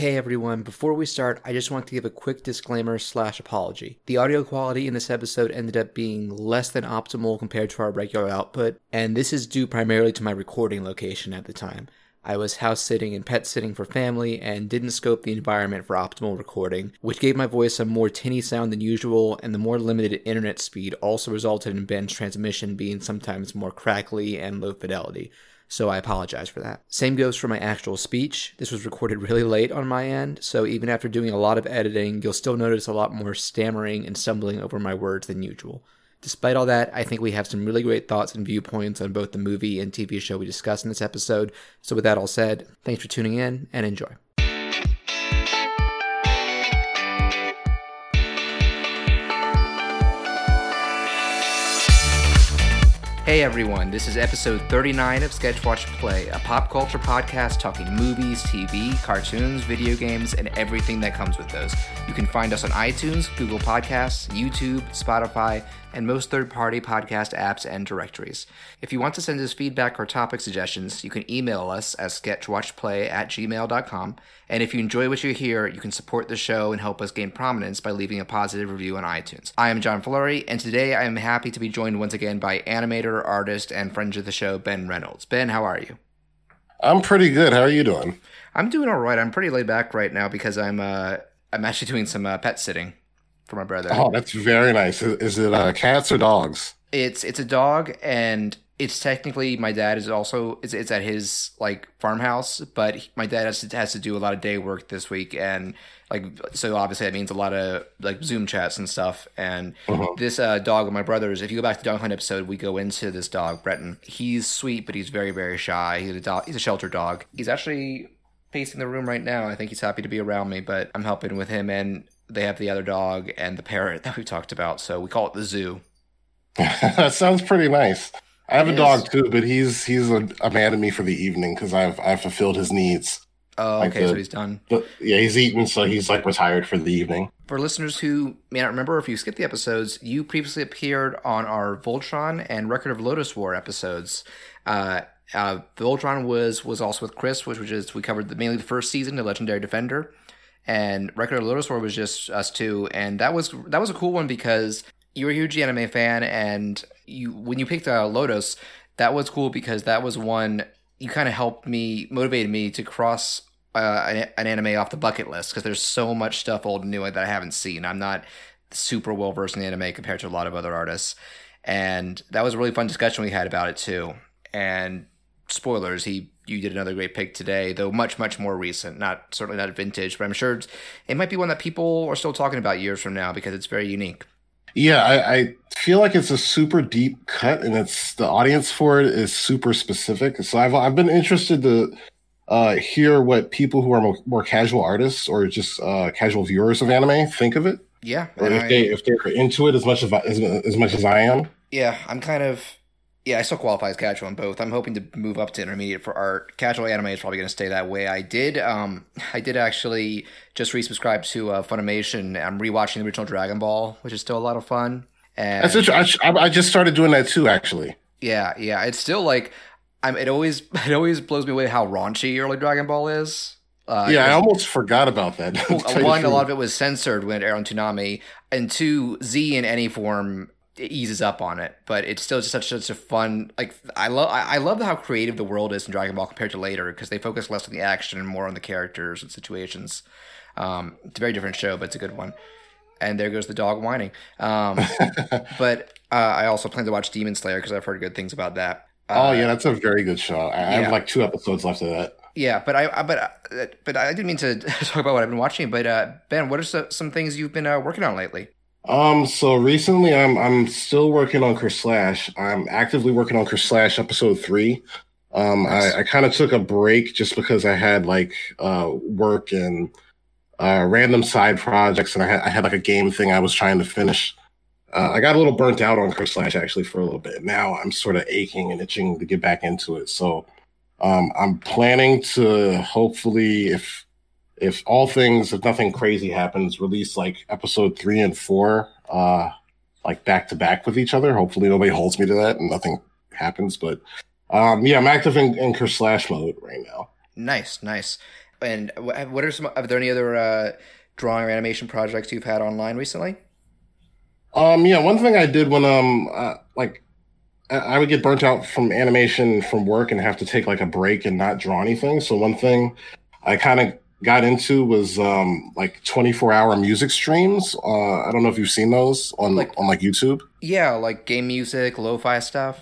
Hey everyone, before we start, I just want to give a quick disclaimer slash apology. The audio quality in this episode ended up being less than optimal compared to our regular output, and this is due primarily to my recording location at the time. I was house sitting and pet sitting for family and didn't scope the environment for optimal recording, which gave my voice a more tinny sound than usual, and the more limited internet speed also resulted in Ben's transmission being sometimes more crackly and low fidelity so I apologize for that. Same goes for my actual speech. This was recorded really late on my end, so even after doing a lot of editing, you'll still notice a lot more stammering and stumbling over my words than usual. Despite all that, I think we have some really great thoughts and viewpoints on both the movie and TV show we discussed in this episode. So, with that all said, thanks for tuning in and enjoy. Hey everyone, this is episode 39 of Sketchwatch Play, a pop culture podcast talking movies, TV, cartoons, video games, and everything that comes with those. You can find us on iTunes, Google Podcasts, YouTube, Spotify, and most third party podcast apps and directories. If you want to send us feedback or topic suggestions, you can email us at sketchwatchplay at gmail.com. And if you enjoy what you hear, you can support the show and help us gain prominence by leaving a positive review on iTunes. I am John Flurry, and today I am happy to be joined once again by animator, artist, and friend of the show, Ben Reynolds. Ben, how are you? I'm pretty good. How are you doing? I'm doing all right. I'm pretty laid back right now because I'm uh, I'm actually doing some uh, pet sitting for my brother. Oh, that's very nice. Is it uh, cats or dogs? It's it's a dog, and it's technically my dad is also it's, it's at his like farmhouse, but he, my dad has to, has to do a lot of day work this week, and like so obviously that means a lot of like Zoom chats and stuff. And uh-huh. this uh, dog of my brother's, if you go back to the dog hunt episode, we go into this dog, Breton. He's sweet, but he's very very shy. He's a dog. He's a shelter dog. He's actually pacing the room right now. I think he's happy to be around me, but I'm helping with him and they have the other dog and the parrot that we've talked about. So we call it the zoo. that sounds pretty nice. I have it a dog too, but he's he's a, a man to me for the evening because I've I've fulfilled his needs. Oh, like okay, the, so he's done. But yeah, he's eaten, so he's like retired for the evening. For listeners who may not remember, if you skipped the episodes, you previously appeared on our Voltron and Record of Lodoss War episodes. Uh, uh, Voltron was was also with Chris, which was just we covered the, mainly the first season, the Legendary Defender, and Record of Lodoss War was just us two, and that was that was a cool one because you're a huge anime fan, and you when you picked uh, Lodoss, that was cool because that was one you kind of helped me motivated me to cross uh, an, an, anime off the bucket list because there's so much stuff old and new that I haven't seen. I'm not super well versed in anime compared to a lot of other artists, and that was a really fun discussion we had about it too. And spoilers, he you did another great pick today, though much much more recent. Not certainly not vintage, but I'm sure it might be one that people are still talking about years from now because it's very unique. Yeah, I, I, feel like it's a super deep cut, and it's the audience for it is super specific. So I've I've been interested to uh, hear what people who are more, more casual artists or just uh, casual viewers of anime think of it. Yeah, or if I, they if they're into it as much as, as as much as I am. Yeah, I'm kind of yeah, I still qualify as casual in both. I'm hoping to move up to intermediate for art. Casual anime is probably going to stay that way. I did, um, I did actually just resubscribe to uh, Funimation. I'm rewatching the original Dragon Ball, which is still a lot of fun. And That's I, I just started doing that too, actually. Yeah, yeah. It's still like, I'm. It always, it always blows me away how raunchy early Dragon Ball is. Uh, yeah, I almost forgot about that. one, a lot of it was censored when it aired on Toonami, and two, Z in any form eases up on it, but it's still just such such a fun like I love I, I love how creative the world is in Dragon Ball compared to later because they focus less on the action and more on the characters and situations. Um, it's a very different show, but it's a good one. And there goes the dog whining. Um, but uh, I also plan to watch Demon Slayer because I've heard good things about that. Uh, oh yeah, that's a very good show. I, yeah. have like two episodes left of that. Yeah, but I, but uh, but I didn't mean to talk about what I've been watching. But uh, Ben, what are some, some things you've been uh, working on lately? Um, so recently I'm I'm still working on Chris Slash. I'm actively working on Chris Slash episode three. Um, nice. I, I kind of took a break just because I had like uh work and uh random side projects and I had I had like a game thing I was trying to finish. Uh, I got a little burnt out on Chris Slash actually for a little bit. Now I'm sort of aching and itching to get back into it. So um, I'm planning to hopefully, if if all things, if nothing crazy happens, release like episode three and four, uh, like back to back with each other. Hopefully nobody holds me to that and nothing happens. But um, yeah, I'm active in, in slash mode right now. Nice, nice. And what are some? Are there any other uh, drawing or animation projects you've had online recently? Um, yeah, one thing I did when um, uh, like, I would get burnt out from animation from work and have to take like a break and not draw anything. So one thing I kind of got into was um like 24 hour music streams. Uh, I don't know if you've seen those on like on like YouTube. Yeah, like game music, lo-fi stuff.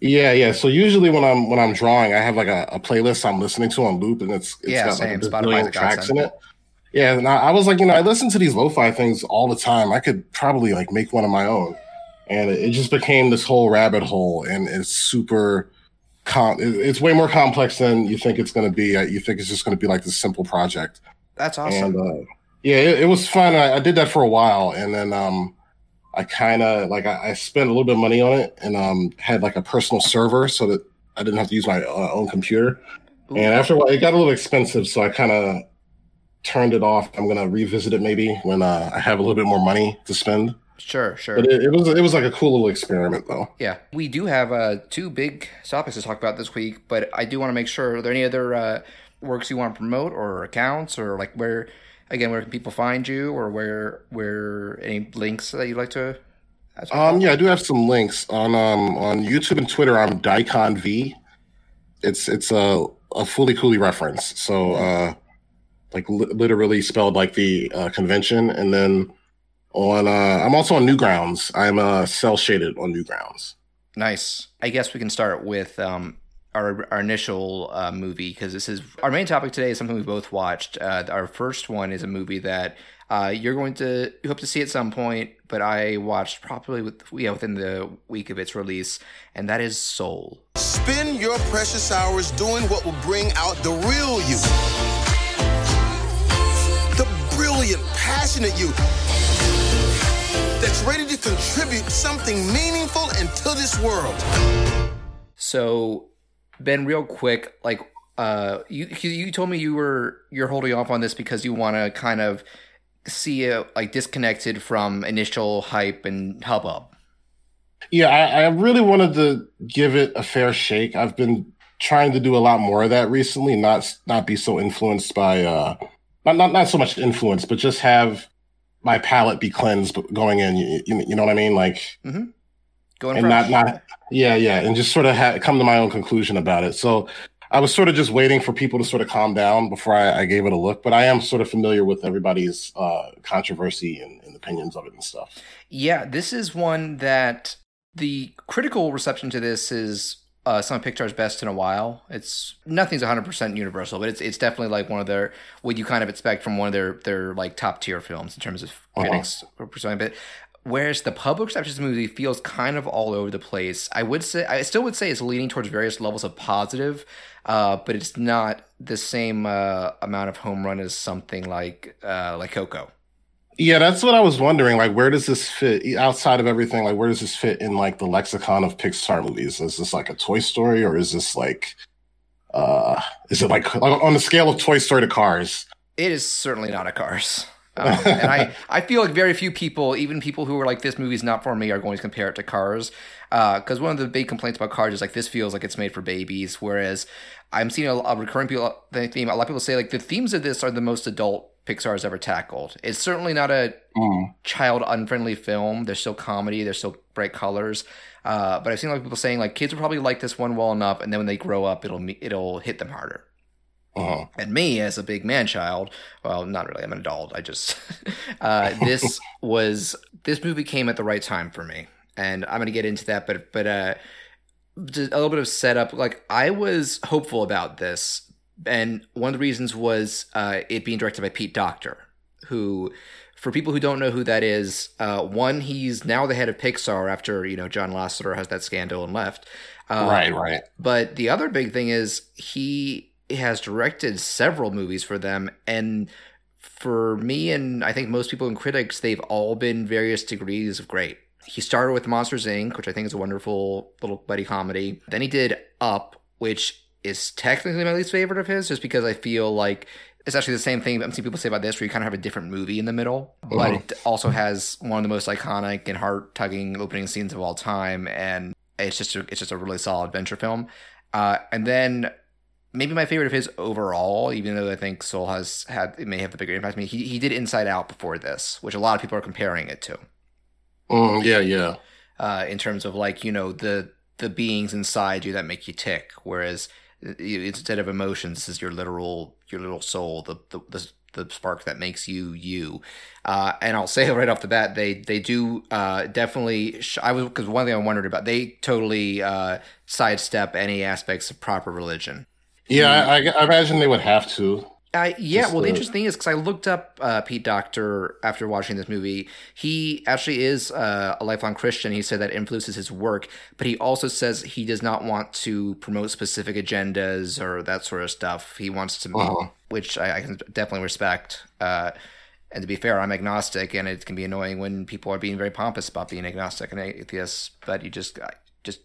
Yeah, yeah. So usually when I'm when I'm drawing, I have like a, a playlist I'm listening to on loop, and it's, it's yeah, got same. like a billion tracks in it. Yeah, and I, I, was like, you know, I listen to these lo-fi things all the time. I could probably like make one of my own, and it, it just became this whole rabbit hole, and it's super. Com- it's way more complex than you think it's going to be. You think it's just going to be like this simple project. That's awesome. And, uh, yeah, it, it, was fun. I, I, did that for a while, and then um, I kind of like I, I, spent a little bit of money on it, and um, had like a personal server so that I didn't have to use my uh, own computer. Ooh. And after a while, it got a little expensive, so I kind of turned it off. I'm gonna revisit it maybe when uh, I have a little bit more money to spend. Sure, sure. But it, it, was it was like a cool little experiment, though. Yeah, we do have uh, two big topics to talk about this week, but I do want to make sure. Are there any other uh, works you want to promote, or accounts, or like where? Again, where can people find you, or where where any links that you'd like to? Um, yeah, I do have some links on um on YouTube and Twitter. I'm Daicon V. It's it's a a Fooly Cooly reference. So uh, like li- literally spelled like the uh, convention, and then on. Uh, I'm also on Newgrounds. I'm uh, cell shaded on Newgrounds. Nice. I guess we can start with um, our our initial uh, movie because this is our main topic today is something we both watched. Uh, our first one is a movie that uh, you're going to hope to see at some point, but I watched probably with yeah within the week of its release, and that is Soul. Spend your precious hours doing what will bring out the real you, the brilliant, passionate you that's ready to contribute something meaningful into this world. So, Ben, real quick, like, uh, you you told me you were you're holding off on this because you want to kind of see it like disconnected from initial hype and hubbub. Yeah, I, I really wanted to give it a fair shake. I've been trying to do a lot more of that recently, not not be so influenced by uh not not, not so much influence, but just have my palate be cleansed going in. You, you, know what I mean? Like, mm-hmm. going and fresh. not not yeah yeah, and just sort of ha- come to my own conclusion about it. So I was sort of just waiting for people to sort of calm down before I, I gave it a look. But I am sort of familiar with everybody's uh, controversy and, and opinions of it and stuff. Yeah, this is one that the critical reception to this is uh, some of Pixar's best in a while. It's nothing's 100% universal, but it's it's definitely like one of their what you kind of expect from one of their their like top tier films in terms of uh-huh. critics uh-huh. pursuing. But whereas the public reception of this movie feels kind of all over the place, I would say I still would say it's leaning towards various levels of positive, uh, but it's not the same uh, amount of home run as something like uh, like Coco. Yeah, that's what I was wondering. Like, where does this fit outside of everything? Like, where does this fit in like the lexicon of Pixar movies? Is this like a Toy Story, or is this like, uh, is it like, on the scale of Toy Story to Cars? It is certainly not a Cars. Um, and I, I feel like very few people, even people who are like, this movie's not for me, are going to compare it to Cars. Because uh, one of the big complaints about Cars is like, this feels like it's made for babies. Whereas I'm seeing a, a recurring people, theme. A lot of people say like the themes of this are the most adult Pixar has ever tackled. It's certainly not a mm. child unfriendly film. There's still comedy. There's still bright colors. Uh, but I've seen a lot of people saying like kids will probably like this one well enough, and then when they grow up, it'll it'll hit them harder. Uh-huh. And me, as a big man child, well, not really. I'm an adult. I just uh, this was this movie came at the right time for me, and I'm going to get into that. But but uh, a little bit of setup. Like I was hopeful about this and one of the reasons was uh, it being directed by Pete Docter, who, for people who don't know who that is, uh, one he's now the head of Pixar after you know John Lasseter has that scandal and left. Uh, right, right. But the other big thing is he has directed several movies for them, and for me and I think most people and critics, they've all been various degrees of great. He started with Monsters Inc., which I think is a wonderful little buddy comedy. Then he did Up, which is technically my least favorite of his, just because I feel like it's actually the same thing I'm seeing people say about this, where you kind of have a different movie in the middle, but uh-huh. it also has one of the most iconic and heart tugging opening scenes of all time, and it's just a, it's just a really solid adventure film. Uh, and then maybe my favorite of his overall, even though I think Soul has had it may have the bigger impact on me. He he did Inside Out before this, which a lot of people are comparing it to. Mm, yeah, yeah. Uh, in terms of like you know the the beings inside you that make you tick, whereas instead of emotions, is your literal your little soul, the the, the the spark that makes you you. Uh, and I'll say right off the bat, they they do uh, definitely. Sh- I was because one thing I wondered about, they totally uh, sidestep any aspects of proper religion. Yeah, I, I imagine they would have to. Uh, yeah, Just well, the the- interesting thing is because I looked up uh, Pete Docter after watching this movie. He actually is uh, a lifelong Christian. He said that influences his work, but he also says he does not want to promote specific agendas or that sort of stuff. He wants to, Uh-huh. which I, I can definitely respect. Uh, and to be fair, I'm agnostic, and it can be annoying when people are being very pompous about being agnostic and atheists. But you just just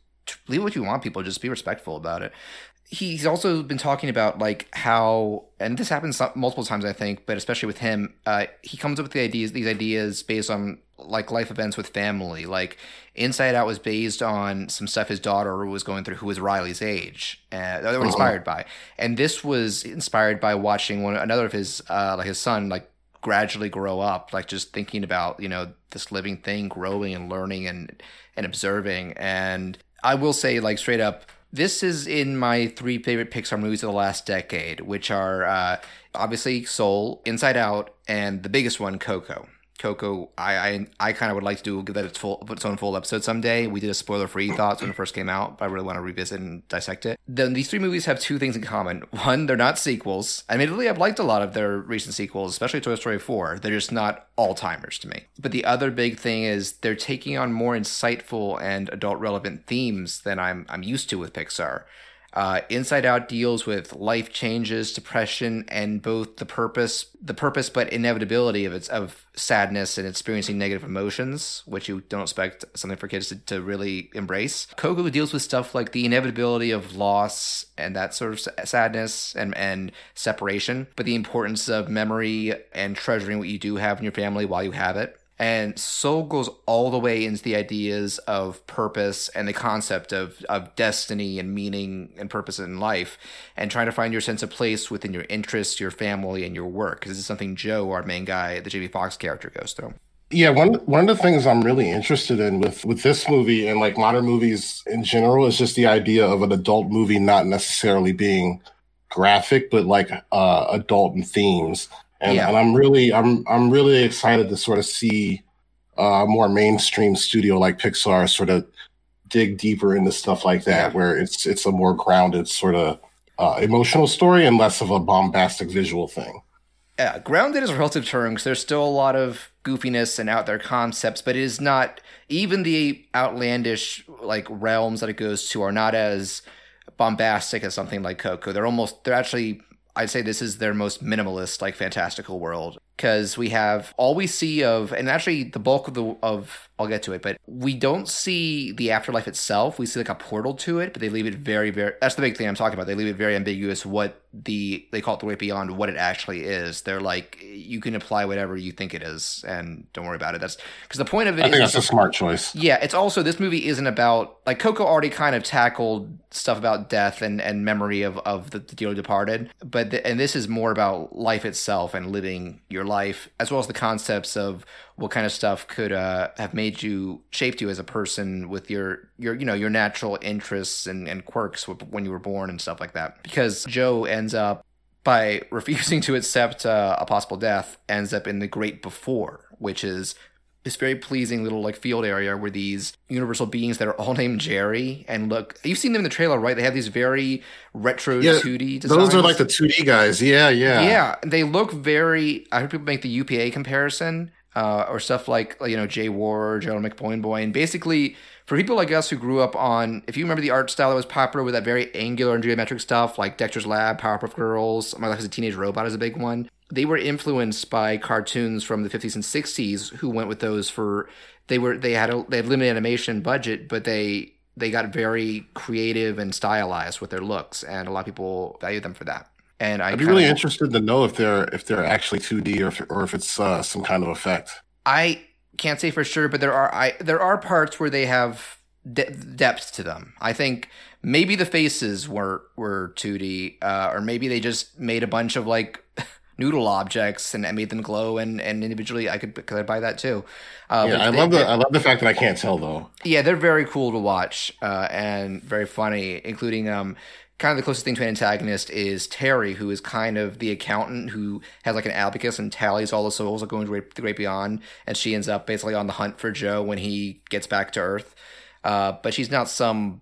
leave what you want. People just be respectful about it he's also been talking about like how and this happens multiple times i think but especially with him uh, he comes up with the ideas these ideas based on like life events with family. Like inside out was based on some stuff his daughter was going through who was riley's age uh, that they were inspired by. And this was inspired by watching one another of his uh, like his son like gradually grow up like just thinking about you know this living thing growing and learning and and observing. And i will say like straight up this is in my three favorite Pixar movies of the last decade, which are uh, obviously Soul, Inside Out, and the biggest one, Coco. Coco, I I, I kind of would like to do give that its full its own full episode someday. We did a spoiler free hmm. thoughts when it first came out, but I really want to revisit and dissect it. Then these three movies have two things in common. One, they're not sequels. Admittedly, I've liked a lot of their recent sequels, especially Toy Story 4. They're just not all timers to me. But the other big thing is they're taking on more insightful and adult relevant themes than I'm I'm used to with Pixar. Uh, Inside Out deals with life changes, depression, and both the purpose, the purpose but inevitability of its of sadness and experiencing negative emotions, which you don't expect something for kids to, to really embrace. Coco deals with stuff like the inevitability of loss and that sort of sadness and and separation, but the importance of memory and treasuring what you do have in your family while you have it. And Soul goes all the way into the ideas of purpose and the concept of, of destiny and meaning and purpose in life, and trying to find your sense of place within your interests, your family, and your work. Because this is something Joe, our main guy, the Jamie Foxx character, goes through. Yeah, one one of the things I'm really interested in with with this movie and like modern movies in general is just the idea of an adult movie not necessarily being graphic, but like uh, adult in themes. And, Yeah. and I'm really I'm I'm really excited to sort of see uh, a more mainstream studio like Pixar sort of dig deeper into stuff like that, Yeah. where it's it's a more grounded sort of uh, emotional story and less of a bombastic visual thing. Yeah, grounded is a relative term because there's still a lot of goofiness and out there concepts, but it is not even the outlandish like realms that it goes to are not as bombastic as something like Coco. They're almost they're actually I'd say this is their most minimalist like fantastical world. Because we have all we see of and actually the bulk of the of I'll get to it, but we don't see the afterlife itself. We see like a portal to it, but they leave it very, very. That's the big thing I'm talking about. They leave it very ambiguous what the they call it the way beyond what it actually is. They're like you can apply whatever you think it is, and don't worry about it. That's because the point of it I think that's a smart choice. yeah, it's also this movie isn't about like Coco already kind of tackled stuff about death and, and memory of, of the, the dearly departed, but th- and this is more about life itself and living your life as well as the concepts of what kind of stuff could uh, have made you shaped you as a person with your your you know your natural interests and, and quirks when you were born and stuff like that. Because Joe ends up by refusing to accept uh, a possible death ends up in the great before, which is this very pleasing little like field area where these universal beings that are all named Jerry and look you've seen them in the trailer right they have these very retro Yeah, 2D designs Those are like the 2D guys. Yeah, yeah. yeah they look very I heard people make the UPA comparison uh, or stuff like you know Jay Ward Gerald McBoing-Boing and basically for people like us who grew up on if you remember the art style that was popular with that very angular and geometric stuff like Dexter's Lab Powerpuff Girls My Life as a Teenage Robot is a big one they were influenced by cartoons from the 50s and 60s who went with those for they were they had a they had limited animation budget but they they got very creative and stylized with their looks and a lot of people value them for that and I I'd be really interested to know if they're if they're actually 2D or if, or if it's uh, some kind of effect. I can't say for sure, but there are I there are parts where they have de- depth to them. I think maybe the faces were were 2D, uh, or maybe they just made a bunch of like noodle objects and, made them glow and, and individually I could could I buy that too. Uh, yeah, I they- love the I love the fact that I can't tell though. yeah, they're very cool to watch uh, and very funny, including um, kind of the closest thing to an antagonist is Terry, who is kind of the accountant who has like an abacus and tallies all the souls that go into the great beyond, and she ends up basically on the hunt for Joe when he gets back to Earth. Uh, but she's not some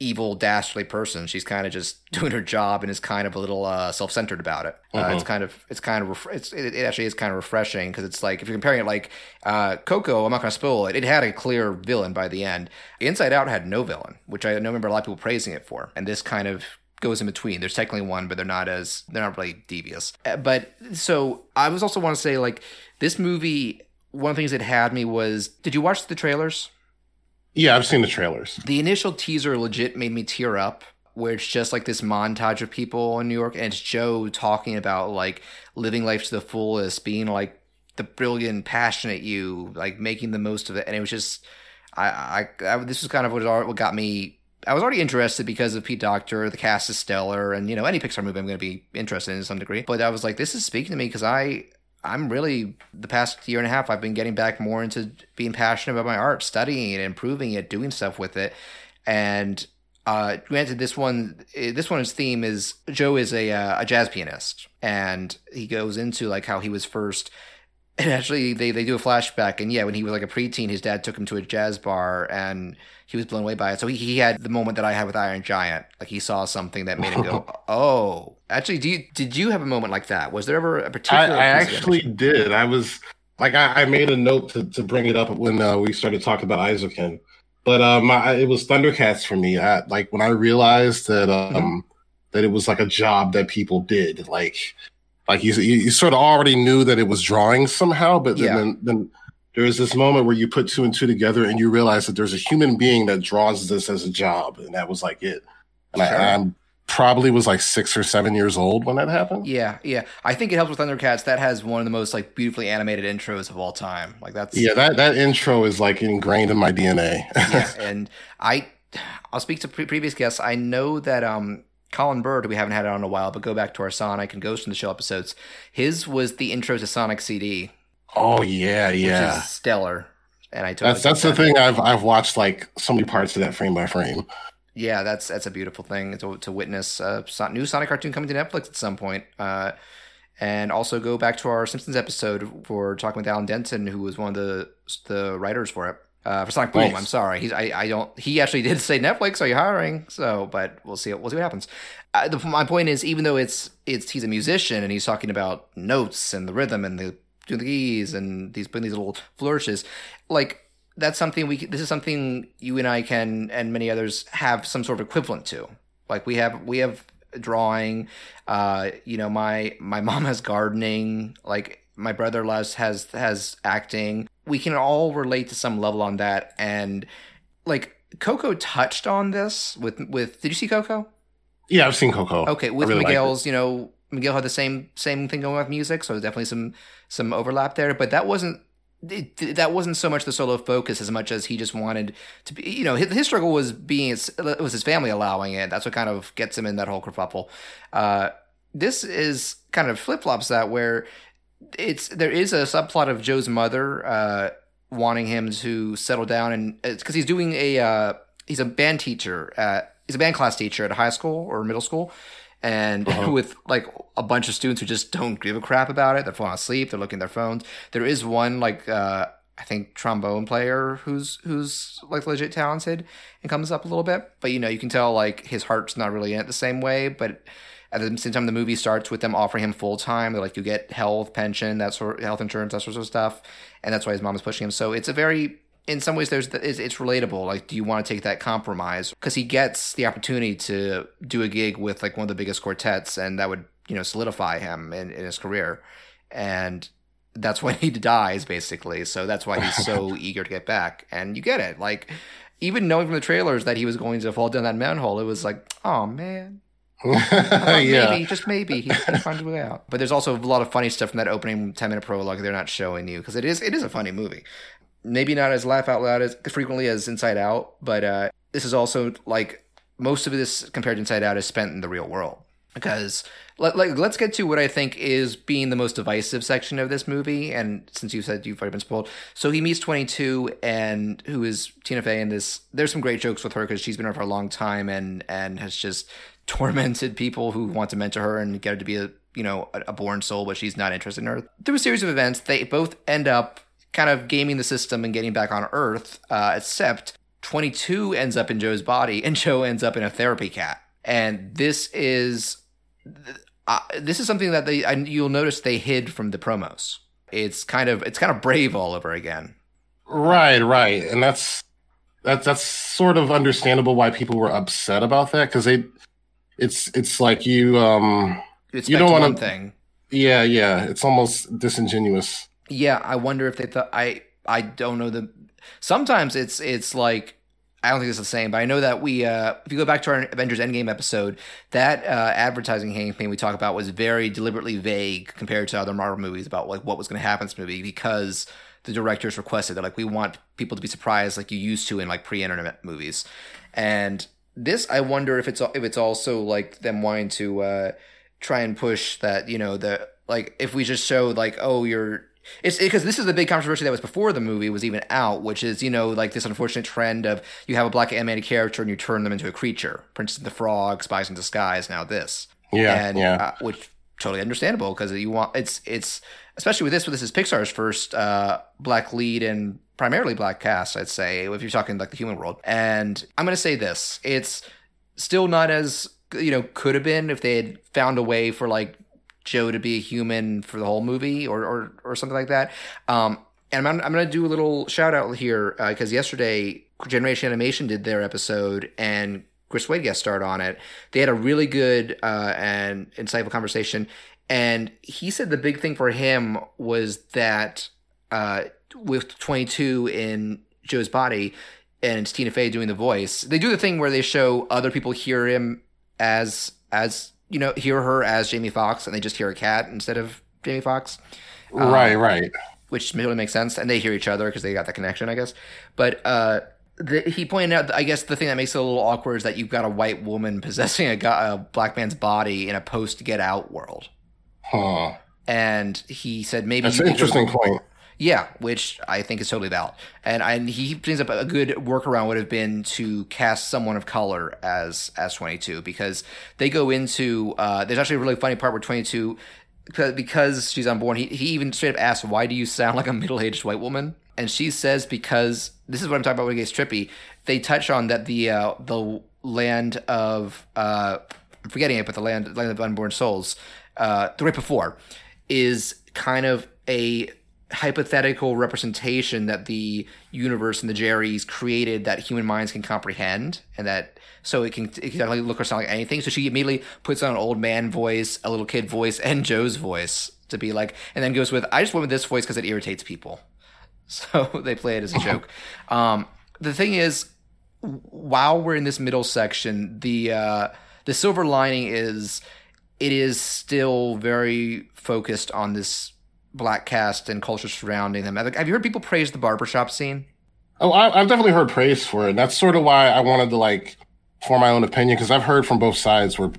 evil, dastardly person. She's kind of just doing her job and is kind of a little uh, self-centered about it. Uh, it's kind of, it's kind of, ref- it's, it, it actually is kind of refreshing because it's like if you're comparing it like uh, Coco, I'm not going to spoil it. It had a clear villain by the end. Inside Out had no villain, which I remember a lot of people praising it for, and this kind of goes in between. There's technically one, but they're not as they're not really devious. Uh, But so I was also want to say like this movie. One of the things that had me was, did you watch the trailers? Yeah, I've seen the trailers. The initial teaser legit made me tear up, where it's just like this montage of people in New York, and it's Joe talking about like living life to the fullest, being like the brilliant, passionate you, like making the most of it. And it was just, I, I, I this was kind of what, what got me. I was already interested because of Pete Docter, the cast is stellar, and you know any Pixar movie I'm going to be interested in to some degree. But I was like, this is speaking to me because I I'm really the past year and a half I've been getting back more into being passionate about my art, studying it, improving it, doing stuff with it. And uh granted this one eh, this one's theme is Joe is a uh, a jazz pianist and he goes into like how he was first and actually they, they do a flashback. And yeah when he was like a preteen his dad took him to a jazz bar and he was blown away by it. So he, he had the moment that i had with iron giant. Like he saw something that made him go oh. Actually do you did you have a moment like that? Was there ever a particular I of actually did. I was like, I, I made a note to, to bring it up when uh, we started talking about Isaacin, but uh, my it was Thundercats for me. I, like when I realized that um Mm-hmm. that it was like a job that people did, like like you you, sort of already knew that it was drawing somehow, but then, Yeah. then then there's this moment where you put two and two together and you realize that there's a human being that draws this as a job, and that was like it. And Sure. I, I'm probably was like six or seven years old when that happened. Yeah, yeah. I think it helps with Thundercats. That has one of the most like beautifully animated intros of all time. Like that's Yeah, that, that intro is like ingrained in my DNA. yeah. And I, I'll speak to pre- previous guests. I know that um Colin Bird, we haven't had it on in a while, but go back to our Sonic and Ghost in the Shell episodes. His was the intro to Sonic CD, oh yeah, yeah. is stellar. And I totally That's that's the that. thing. I've I've watched like so many parts of that frame by frame. Yeah, that's that's a beautiful thing to, to witness. A new Sonic cartoon coming to Netflix at some point. Uh, and also go back to our Simpsons episode for talking with Alan Denton, who was one of the the writers for it. Uh, for Sonic Boom. I'm sorry. He's I, I don't. He actually did say Netflix. Are you hiring? So, but we'll see. We'll see what happens. Uh, the, my point is, even though it's it's he's a musician and he's talking about notes and the rhythm and the doing the keys and these putting these little flourishes, like that's something we. This is something you and I can and many others have some sort of equivalent to. Like we have we have drawing. Uh, you know, my my mom has gardening. Like my brother Les has has acting. We can all relate to some level on that. And like Coco touched on this with with. Did you see Coco? Yeah, I've seen Coco. Okay, with really. Miguel's, you know, Miguel had the same same thing going with music, so definitely some some overlap there. But that wasn't it, that wasn't so much the solo focus as much as he just wanted to be. You know, his, his struggle was being it was his family allowing it. That's what kind of gets him in that whole kerfuffle. Uh, this is kind of flip flops that where it's there is a subplot of Joe's mother uh, wanting him to settle down, and it's because he's doing a uh, he's a band teacher at he's a band class teacher at a high school or middle school, and Uh-huh. with like a bunch of students who just don't give a crap about it. They're falling asleep. They're looking at their phones. There is one like uh, I think trombone player who's who's like legit talented and comes up a little bit, but you know you can tell like his heart's not really in it the same way, but. At the same time, the movie starts with them offering him full time. They're like, you get health, pension, that sort, health insurance, that sort of stuff, and that's why his mom is pushing him. So it's a very, in some ways, there's it's, it's relatable. Like, do you want to take that compromise? Because he gets the opportunity to do a gig with like one of the biggest quartets, and that would you know solidify him in, in his career, and that's when he dies basically. So that's why he's so eager to get back, and you get it. Like, even knowing from the trailers that he was going to fall down that manhole, it was like, oh man. Yeah. Maybe, just maybe, he, he found a way out. But there's also a lot of funny stuff from that opening 10 minute prologue they're not showing you because it is it is a funny movie. maybe not as laugh out loud as frequently as Inside Out, but uh, this is also like most of this compared to Inside Out is spent in the real world because let, like let's get to what I think is being the most divisive section of this movie. And since you said you've already been spoiled, so he meets twenty two, and who is Tina Fey, and this there's some great jokes with her because she's been around for a long time and and has just tormented people who want to mentor her and get her to be a you know a, born soul, but she's not interested in her. Through a series of events, they both end up kind of gaming the system and getting back on Earth, uh, except 22 ends up in Joe's body and Joe ends up in a therapy cat. And this is uh, this is something that they you'll notice they hid from the promos. It's kind of it's kind of brave all over again. Right, right. And that's that's that's sort of understandable why people were upset about that cuz they it's it's like you um It's You don't one wanna- thing. yeah, yeah, it's almost disingenuous. Yeah, I wonder if they thought I I don't know the sometimes it's it's like I don't think it's the same, but I know that we uh if you go back to our Avengers Endgame episode, that uh advertising campaign we talk about was very deliberately vague compared to other Marvel movies about like what was going to happen in this movie because the directors requested that like we want people to be surprised like you used to in like pre-internet movies. And this I wonder if it's if it's also like them wanting to uh try and push that, you know, the like if we just show like oh you're it's because this is the big controversy that was before the movie was even out, which is you know like this unfortunate trend of you have a black animated character and you turn them into a creature. Princess and the Frog, Spies in Disguise, now this, Yeah, and yeah. uh, which totally understandable because you want it's it's especially with this with this is Pixar's first uh, black lead and primarily black cast. I'd say if you're talking like the human world, and I'm gonna say this, it's still not as you know could have been if they had found a way for like Joe to be a human for the whole movie or or, or something like that. Um, and I'm, I'm going to do a little shout out here because yesterday Generation Animation did their episode and Chris Wade guest starred on it. They had a really good uh, and insightful conversation, and he said the big thing for him was that uh, with 22 in Joe's body and it's Tina Fey doing the voice, they do the thing where they show other people hear him as as you know hear her as Jamie Foxx and they just hear a cat instead of Jamie Foxx right, right. which really makes sense, and they hear each other because they got the connection, I guess. But uh, the, he pointed out, I guess the thing that makes it a little awkward is that you've got a white woman possessing a, guy, a black man's body in a post Get Out world, Huh. and he said maybe That's an interesting point. Yeah, which I think is totally valid. And and he brings up a good workaround would have been to cast someone of color as as 22 because they go into uh, there's actually a really funny part where 22 because- because she's unborn he, he even straight up asks why do you sound like a middle-aged white woman and she says because this is what I'm talking about when it gets trippy they touch on that the uh, the land of uh, I'm forgetting it but the land land of unborn souls uh, the right before is kind of a hypothetical representation that the universe and the Jerry's created that human minds can comprehend, and that so it can it can like look or sound like anything. So she immediately puts on an old man voice, a little kid voice, and Joe's voice to be like, and then goes with I just went with this voice because it irritates people. So they play it as a joke. Um, the thing is, while we're in this middle section, the uh, the silver lining is it is still very focused on this black cast and culture surrounding them. Have have you heard people praise the barbershop scene? Oh, I, I've definitely heard praise for it. And that's sort of why I wanted to like form my own opinion because I've heard from both sides where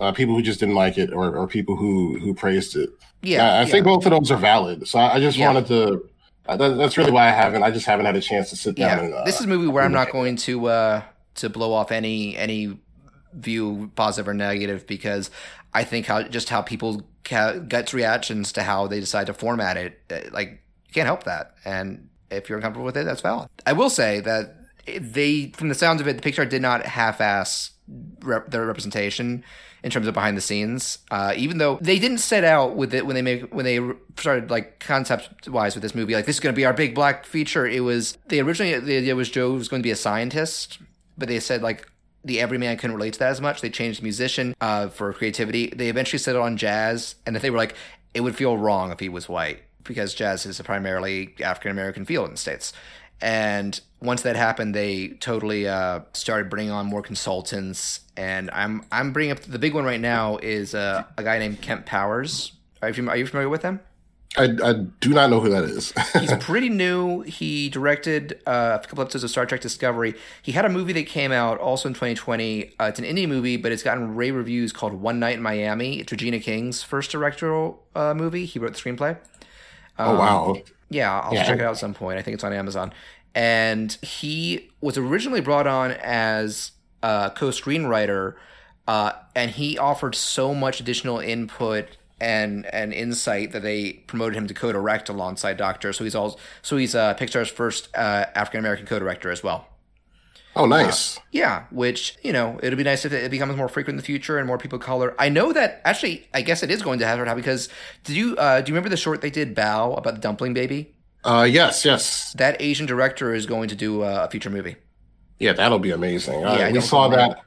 uh, people who just didn't like it or, or people who who praised it. Yeah, I, I yeah. think both of those are valid. So I, I just Yeah. wanted to. Uh, that, that's really why I haven't. I just haven't had a chance to sit down yeah. and. Uh, this is a movie where I'm not going to uh, to blow off any any view positive or negative because I think how just how people guts reactions to how they decide to format it uh, like you can't help that and if you're uncomfortable with it that's valid. I will say that they from the sounds of it the Pixar did not half-ass rep- their representation in terms of behind the scenes. Uh, even though they didn't set out with it when they make when they started like concept wise with this movie, like this is going to be our big black feature. It was they originally the idea was Joe was going to be a scientist, but they said like the everyman couldn't relate to that as much. They changed musician uh, for creativity. They eventually settled on jazz, and they were like, it would feel wrong if he was white because jazz is a primarily African American field in the states. And once that happened, they totally uh, started bringing on more consultants. And I'm I'm bringing up the big one right now is uh, a guy named Kemp Powers. Are you, are you familiar with him? I, I do not know who that is. He's pretty new. He directed uh, a couple episodes of Star Trek Discovery. He had a movie that came out also in 2020. Uh, it's an indie movie, but it's gotten rave reviews called One Night in Miami. It's Regina King's first directorial uh, movie. He wrote the screenplay. oh wow. Yeah, I'll Yeah. check it out at some point. I think it's on Amazon. And he was originally brought on as a co-screenwriter, uh, and he offered so much additional input and and insight that they promoted him to co-direct alongside Docter. So he's all so he's uh, Pixar's first uh, African American co-director as well. Oh nice. Yeah, which you know, it'll be nice if it becomes more frequent in the future and more people color. I know that actually, I guess it is going to happen because did you uh, do you remember the short they did Bao about the dumpling baby? Uh yes, yes. That Asian director is going to do uh, a feature movie. Yeah, that'll be amazing. Uh, Yeah, I we saw that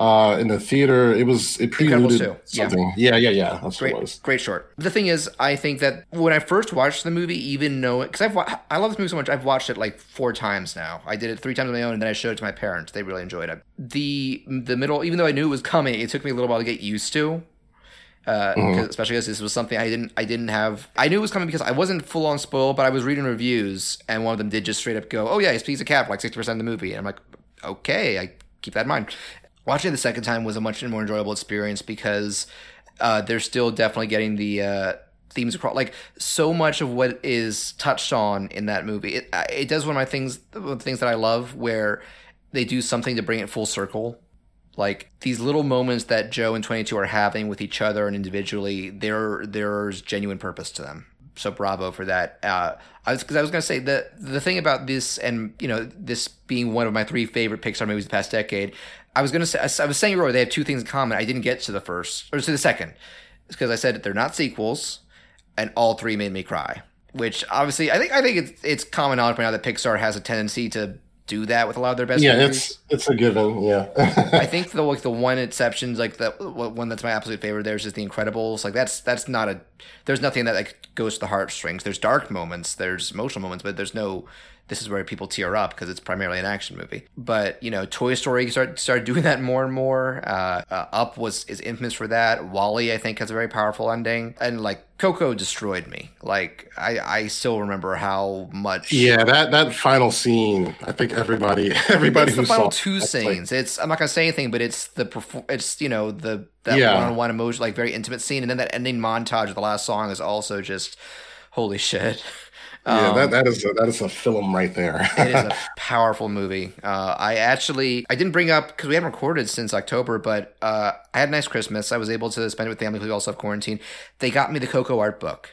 uh, in the theater. It was it preluded yeah. something. Yeah, yeah, yeah. That's what it Great, was. great short. The thing is, I think that when I first watched the movie, even knowing because I've wa- I love this movie so much, I've watched it like four times now. I did it three times on my own, and then I showed it to my parents. They really enjoyed it. The the middle, even though I knew it was coming, it took me a little while to get used to. Uh, 'cause- especially because this was something I didn't, I didn't have. I knew it was coming because I wasn't full on spoiled, but I was reading reviews, and one of them did just straight up go, "Oh yeah, he's piece of cat like sixty percent of the movie," and I'm like, "Okay, I keep that in mind." Watching it the second time was a much more enjoyable experience because uh, they're still definitely getting the uh, themes across. Like so much of what is touched on in that movie, it, it does one of my things, the things that I love, where they do something to bring it full circle. Like these little moments that Joe and Twenty Two are having with each other and individually, there there's genuine purpose to them. So bravo for that. Uh, I was because I was gonna say the the thing about this and you know this being one of my three favorite Pixar movies the past decade. I was gonna say I was saying earlier they have two things in common. I didn't get to the first or to the second because I said they're not sequels, and all three made me cry. Which obviously I think I think it's it's common knowledge by now that Pixar has a tendency to do that with a lot of their best Yeah, movies. it's it's a given. Yeah. I think the like the one exception, is like the one that's my absolute favorite, there is just The Incredibles. Like that's that's not a. There's nothing that like goes to the heartstrings. There's dark moments, there's emotional moments, but there's no. This is where people tear up because it's primarily an action movie. But you know, Toy Story started started doing that more and more. Uh, uh, Up was is infamous for that. WALL-E, I think, has a very powerful ending, and like Coco destroyed me. Like I I still remember how much. yeah, that that final scene. I think everybody everybody it's the final saw two that's like- scenes. it's I'm not gonna say anything, but it's the it's you know the that Yeah. one-on-one emotion, like very intimate scene, and then that ending montage of the last song is also just holy shit. yeah, Um, that that is a, that is a film right there. it is a powerful movie. Uh, I actually I didn't bring up because we haven't recorded since October, but uh, I had a nice Christmas. I was able to spend it with family who also have quarantine. They got me the Coco art book.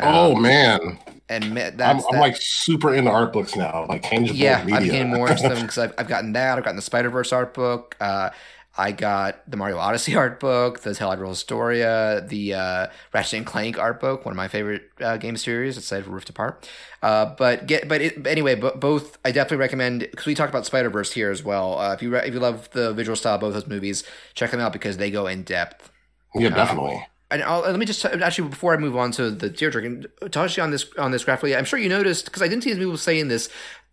oh Um, man, and ma- I'm, that's I'm that- like super into art books now, like tangible yeah, media. I'm getting more into them because I've, I've gotten that. I've gotten the Spider Verse art book. Uh, I got the Mario Odyssey art book, the Tell Real Historia, the uh, Ratchet and Clank art book, one of my favorite uh, game series. It's cited Rift Apart. Uh, but get but, it, anyway, but both I definitely recommend because we talked about Spider Verse here as well. Uh, if you re- if you love the visual style of both those movies, check them out because they go in depth. yeah, definitely. And I'll, let me just actually before I move on to the teardrop and touch on this on this graphically. I'm sure you noticed because I didn't see as many people saying this.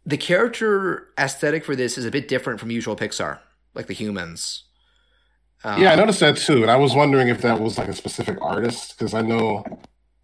The character aesthetic for this is a bit different from usual Pixar, like the humans. Um, yeah, I noticed that too, and I was wondering if that was like a specific artist because I know,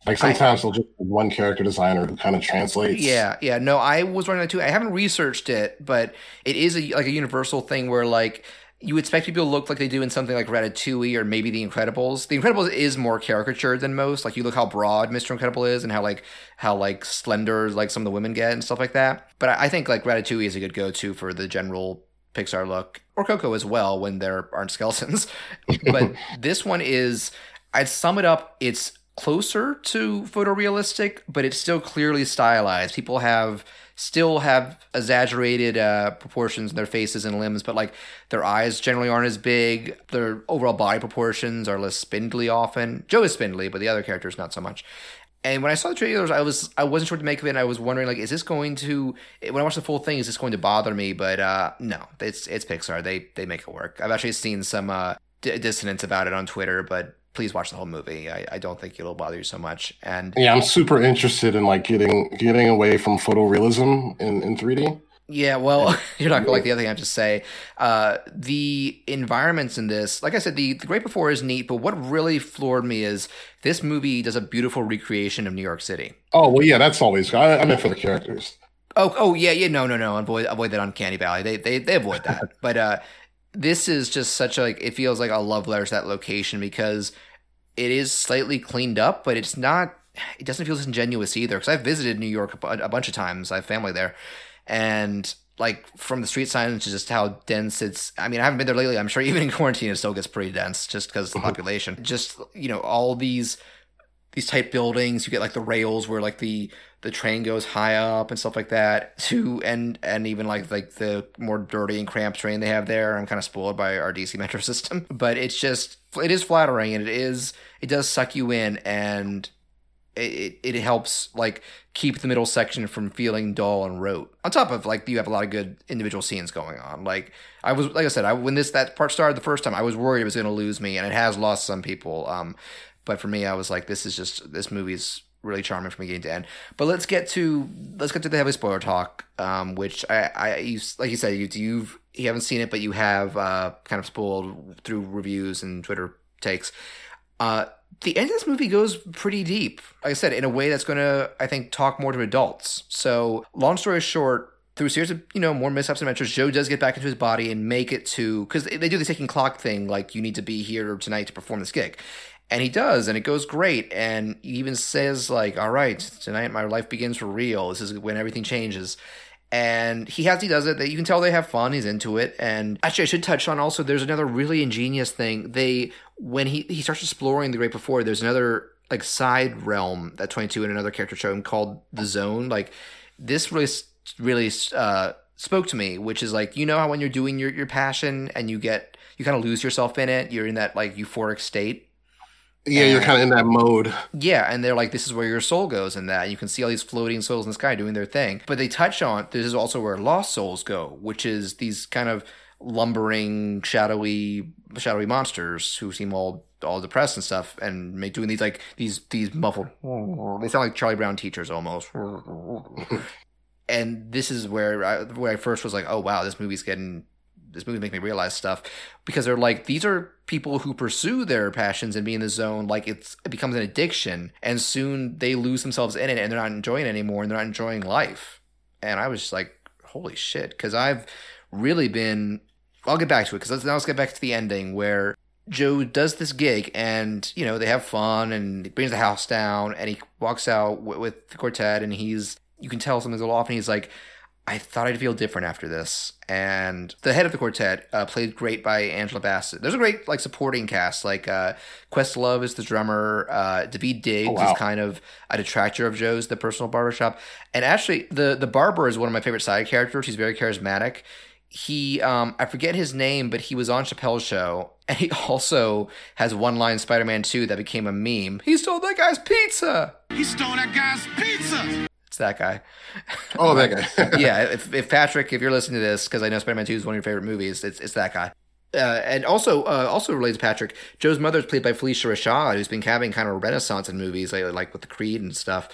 like sometimes they'll just have one character designer who kind of translates. Yeah, yeah. No, I was wondering that too. I haven't researched it, but it is a, like a universal thing where like you expect people to look like they do in something like Ratatouille or maybe The Incredibles. The Incredibles is more caricatured than most. Like you look how broad Mr. Incredible is and how like how like slender like some of the women get and stuff like that. But I I think like Ratatouille is a good go-to for the general Pixar look, or Coco as well when there aren't skeletons. but this one is, I'd sum it up. It's closer to photorealistic, but it's still clearly stylized. People have still have exaggerated uh, proportions in their faces and limbs, but like their eyes generally aren't as big. Their overall body proportions are less spindly often. Joe is spindly, but the other characters not so much. And when I saw the trailers, I was I wasn't sure what to make of it. And I was wondering like, is this going to when I watch the full thing, is this going to bother me? But uh, no, it's it's Pixar. They they make it work. I've actually seen some uh, d- dissonance about it on Twitter, but please watch the whole movie. I, I don't think it'll bother you so much. And Yeah, I'm super interested in like getting getting away from photorealism in in 3D. Yeah, well, you're not gonna like the other thing I have to say. Uh, the environments in this, like I said, the, the Great Before is neat, but what really floored me is this movie does a beautiful recreation of New York City. Oh well, yeah, that's always. I, I meant for the characters. Oh, oh yeah, yeah, no, no, no. Avoid avoid that Uncanny Valley. They they they avoid that. but uh, this is just such a like it feels like a love letter to that location because it is slightly cleaned up, but it's not. It doesn't feel disingenuous either. Because I've visited New York a, a bunch of times. I have family there, and like from the street signs to just how dense it's i mean i haven't been there lately. I'm sure even in quarantine it still gets pretty dense just because the mm-hmm. population. Just you know all these these tight buildings you get like the rails where like the the train goes high up and stuff like that to and and even like like the more dirty and cramped train they have there. I'm kind of spoiled by our dc metro system. But it's just it is flattering and it is it does suck you in and it, it helps like keep the middle section from feeling dull and rote. On top of like you have a lot of good individual scenes going on. Like I was like I said, I when this that part started the first time, I was worried it was going to lose me, and it has lost some people. Um, but for me, I was like, this is just this movie's really charming from beginning to end. But let's get to let's get to the heavy spoiler talk, um, which I I you, like you said you you've you haven't seen it, but you have uh, kind of spoiled through reviews and Twitter takes. Uh, the end of this movie goes pretty deep. Like I said, in a way that's going to, I think, talk more to adults. So, long story short, through a series of you know more mishaps and adventures, Joe does get back into his body and make it to because they do the ticking clock thing, like you need to be here tonight to perform this gig, and he does, and it goes great. And he even says like, "All right, tonight my life begins for real. This is when everything changes." And he has he does it. That you can tell they have fun. He's into it. And actually i should touch on also there's another really ingenious thing. They when he he starts exploring the great before there's another like side realm that 22 and another character show him called the zone. Like this really really uh spoke to me which is like you know how when you're doing your your passion and you get you kind of lose yourself in it you're in that like euphoric state yeah, and, you're kind of in that mode. Yeah, and they're like, this is where your soul goes in that. You can see all these floating souls in the sky doing their thing. But they touch on this is also where lost souls go, which is these kind of lumbering, shadowy, shadowy monsters who seem all all depressed and stuff, and make doing these like these these muffled. They sound like Charlie Brown teachers almost. and this is where I, where I first was like, oh wow, this movie's getting this movie make me realize stuff because they're like these are people who pursue their passions and be in the zone like it's it becomes an addiction and soon they lose themselves in it and they're not enjoying it anymore and they're not enjoying life. And i was just like holy shit because i've really been i'll get back to it because let's now let's get back to the ending where joe does this gig and you know they have fun and he brings the house down and he walks out w- with the quartet and he's you can tell something's a little off and he's like I thought I'd feel different after this. And the head of the quartet uh, played great by Angela Bassett. There's a great like supporting cast. Like uh, Questlove is the drummer. Uh, Daveed Diggs oh, wow. is kind of a detractor of Joe's, the personal barbershop. And actually, the the barber is one of my favorite side characters. He's very charismatic. He, um, I forget his name, but he was on Chappelle's show, and he also has one line Spider-Man 2 that became a meme. He stole that guy's pizza. He stole that guy's pizza that guy. Oh, that guy. yeah, if, if, Patrick, if you're listening to this, because I know Spider-Man Two is one of your favorite movies, it's it's that guy. Uh, and also, uh, also related to Patrick, Joe's mother is played by Phylicia Rashad, who's been having kind of a renaissance in movies, like, like with the Creed and stuff.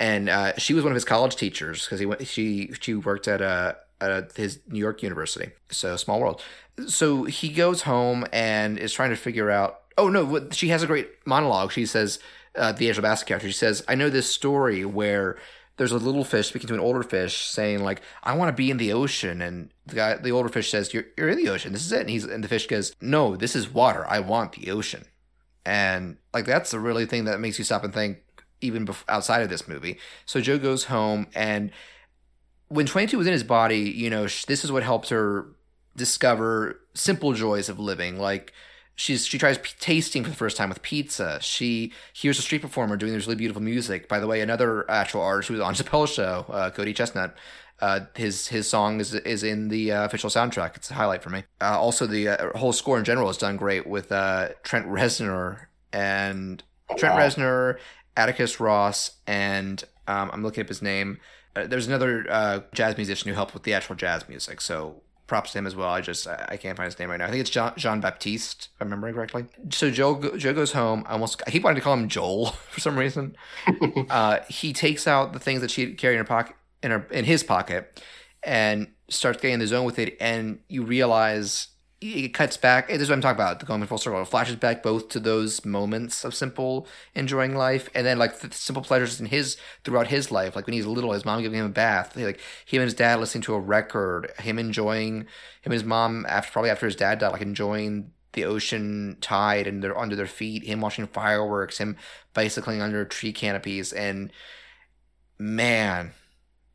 And uh, she was one of his college teachers because he went. She she worked at a at his New York University. So small world. So he goes home and is trying to figure out. Oh no, she has a great monologue. She says, uh, the Angela Bassett character. She says, "I know this story where." There's a little fish speaking to an older fish saying like i want to be in the ocean and the guy the older fish says you're, you're in the ocean this is it and he's and the fish goes no this is water i want the ocean. And like that's the really thing that makes you stop and think even bef- outside of this movie. So joe goes home and when 22 was in his body you know this is what helped her discover simple joys of living like She's she tries p- tasting for the first time with pizza. She hears a street performer doing this really beautiful music. By the way, another actual artist who was on Chappelle's show, uh, Cody ChesnuTT. Uh, his his song is is in the uh, official soundtrack. It's a highlight for me. Uh, also, the uh, whole score in general is done great with uh, Trent Reznor and Trent. Reznor, Atticus Ross, and um, I'm looking up his name. there's another jazz musician who helped with the actual jazz music. So props to him as well. I just I, can't find his name right now. I think it's Jean, Jean Baptiste, if I remember it correctly. So Joe Joe goes home. I almost I keep wanting to call him Joel for some reason. uh, he takes out the things that she carried in her pocket in her in his pocket, and starts getting in the zone with it, and you realize it cuts back. This is what I'm talking about. The going full circle. It flashes back both to those moments of simple enjoying life, and then like the simple pleasures in his throughout his life. Like when he's little, his mom giving him a bath. Like him and his dad listening to a record. Him enjoying him and his mom after probably after his dad died, like enjoying the ocean tide and they're under their feet. Him watching fireworks. Him bicycling under tree canopies, and man,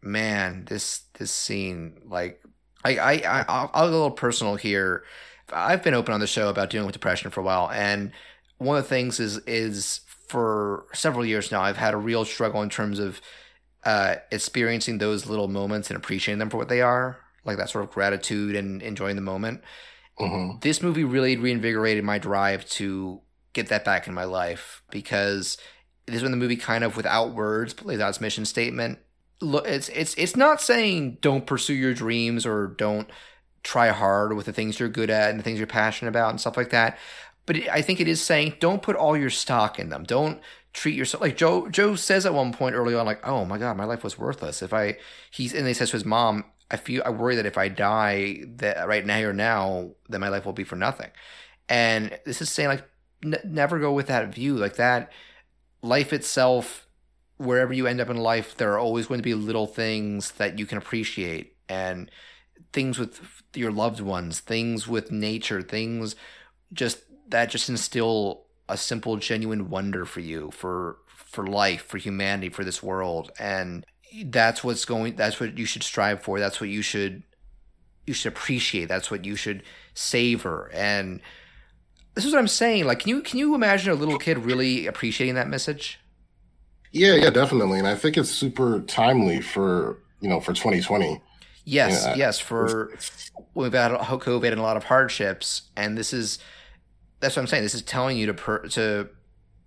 man, this this scene like I, I, I I'll, I'll a little personal here. I've been open on the show about dealing with depression for a while, and one of the things is is for several years now, I've had a real struggle in terms of uh, experiencing those little moments and appreciating them for what they are, like that sort of gratitude and enjoying the moment. Mm-hmm. This movie really reinvigorated my drive to get that back in my life because this is when the movie kind of, without words, plays out its mission statement look it's it's it's not saying don't pursue your dreams or don't try hard with the things you're good at and the things you're passionate about and stuff like that. But it, i think it is saying don't put all your stock in them. Don't treat yourself like joe joe says at one point early on like oh my god my life was worthless. If i he's and he says to his mom i feel i worry that if i die that right now or now that my life will be for nothing. And this is saying like n- never go with that view. Like that life itself wherever you end up in life, there are always going to be little things that you can appreciate and things with your loved ones, things with nature, things just that just instill a simple, genuine wonder for you, for for life, for humanity, for this world, and that's what's going. That's what you should strive for. That's what you should you should appreciate. That's what you should savor. And this is what I'm saying. Like, can you can you imagine a little kid really appreciating that message? Yeah, yeah, definitely. And I think it's super timely for, you know, for 2020. Yes, yes. For we've had COVID and a lot of hardships, and this is that's what I'm saying. This is telling you to per, to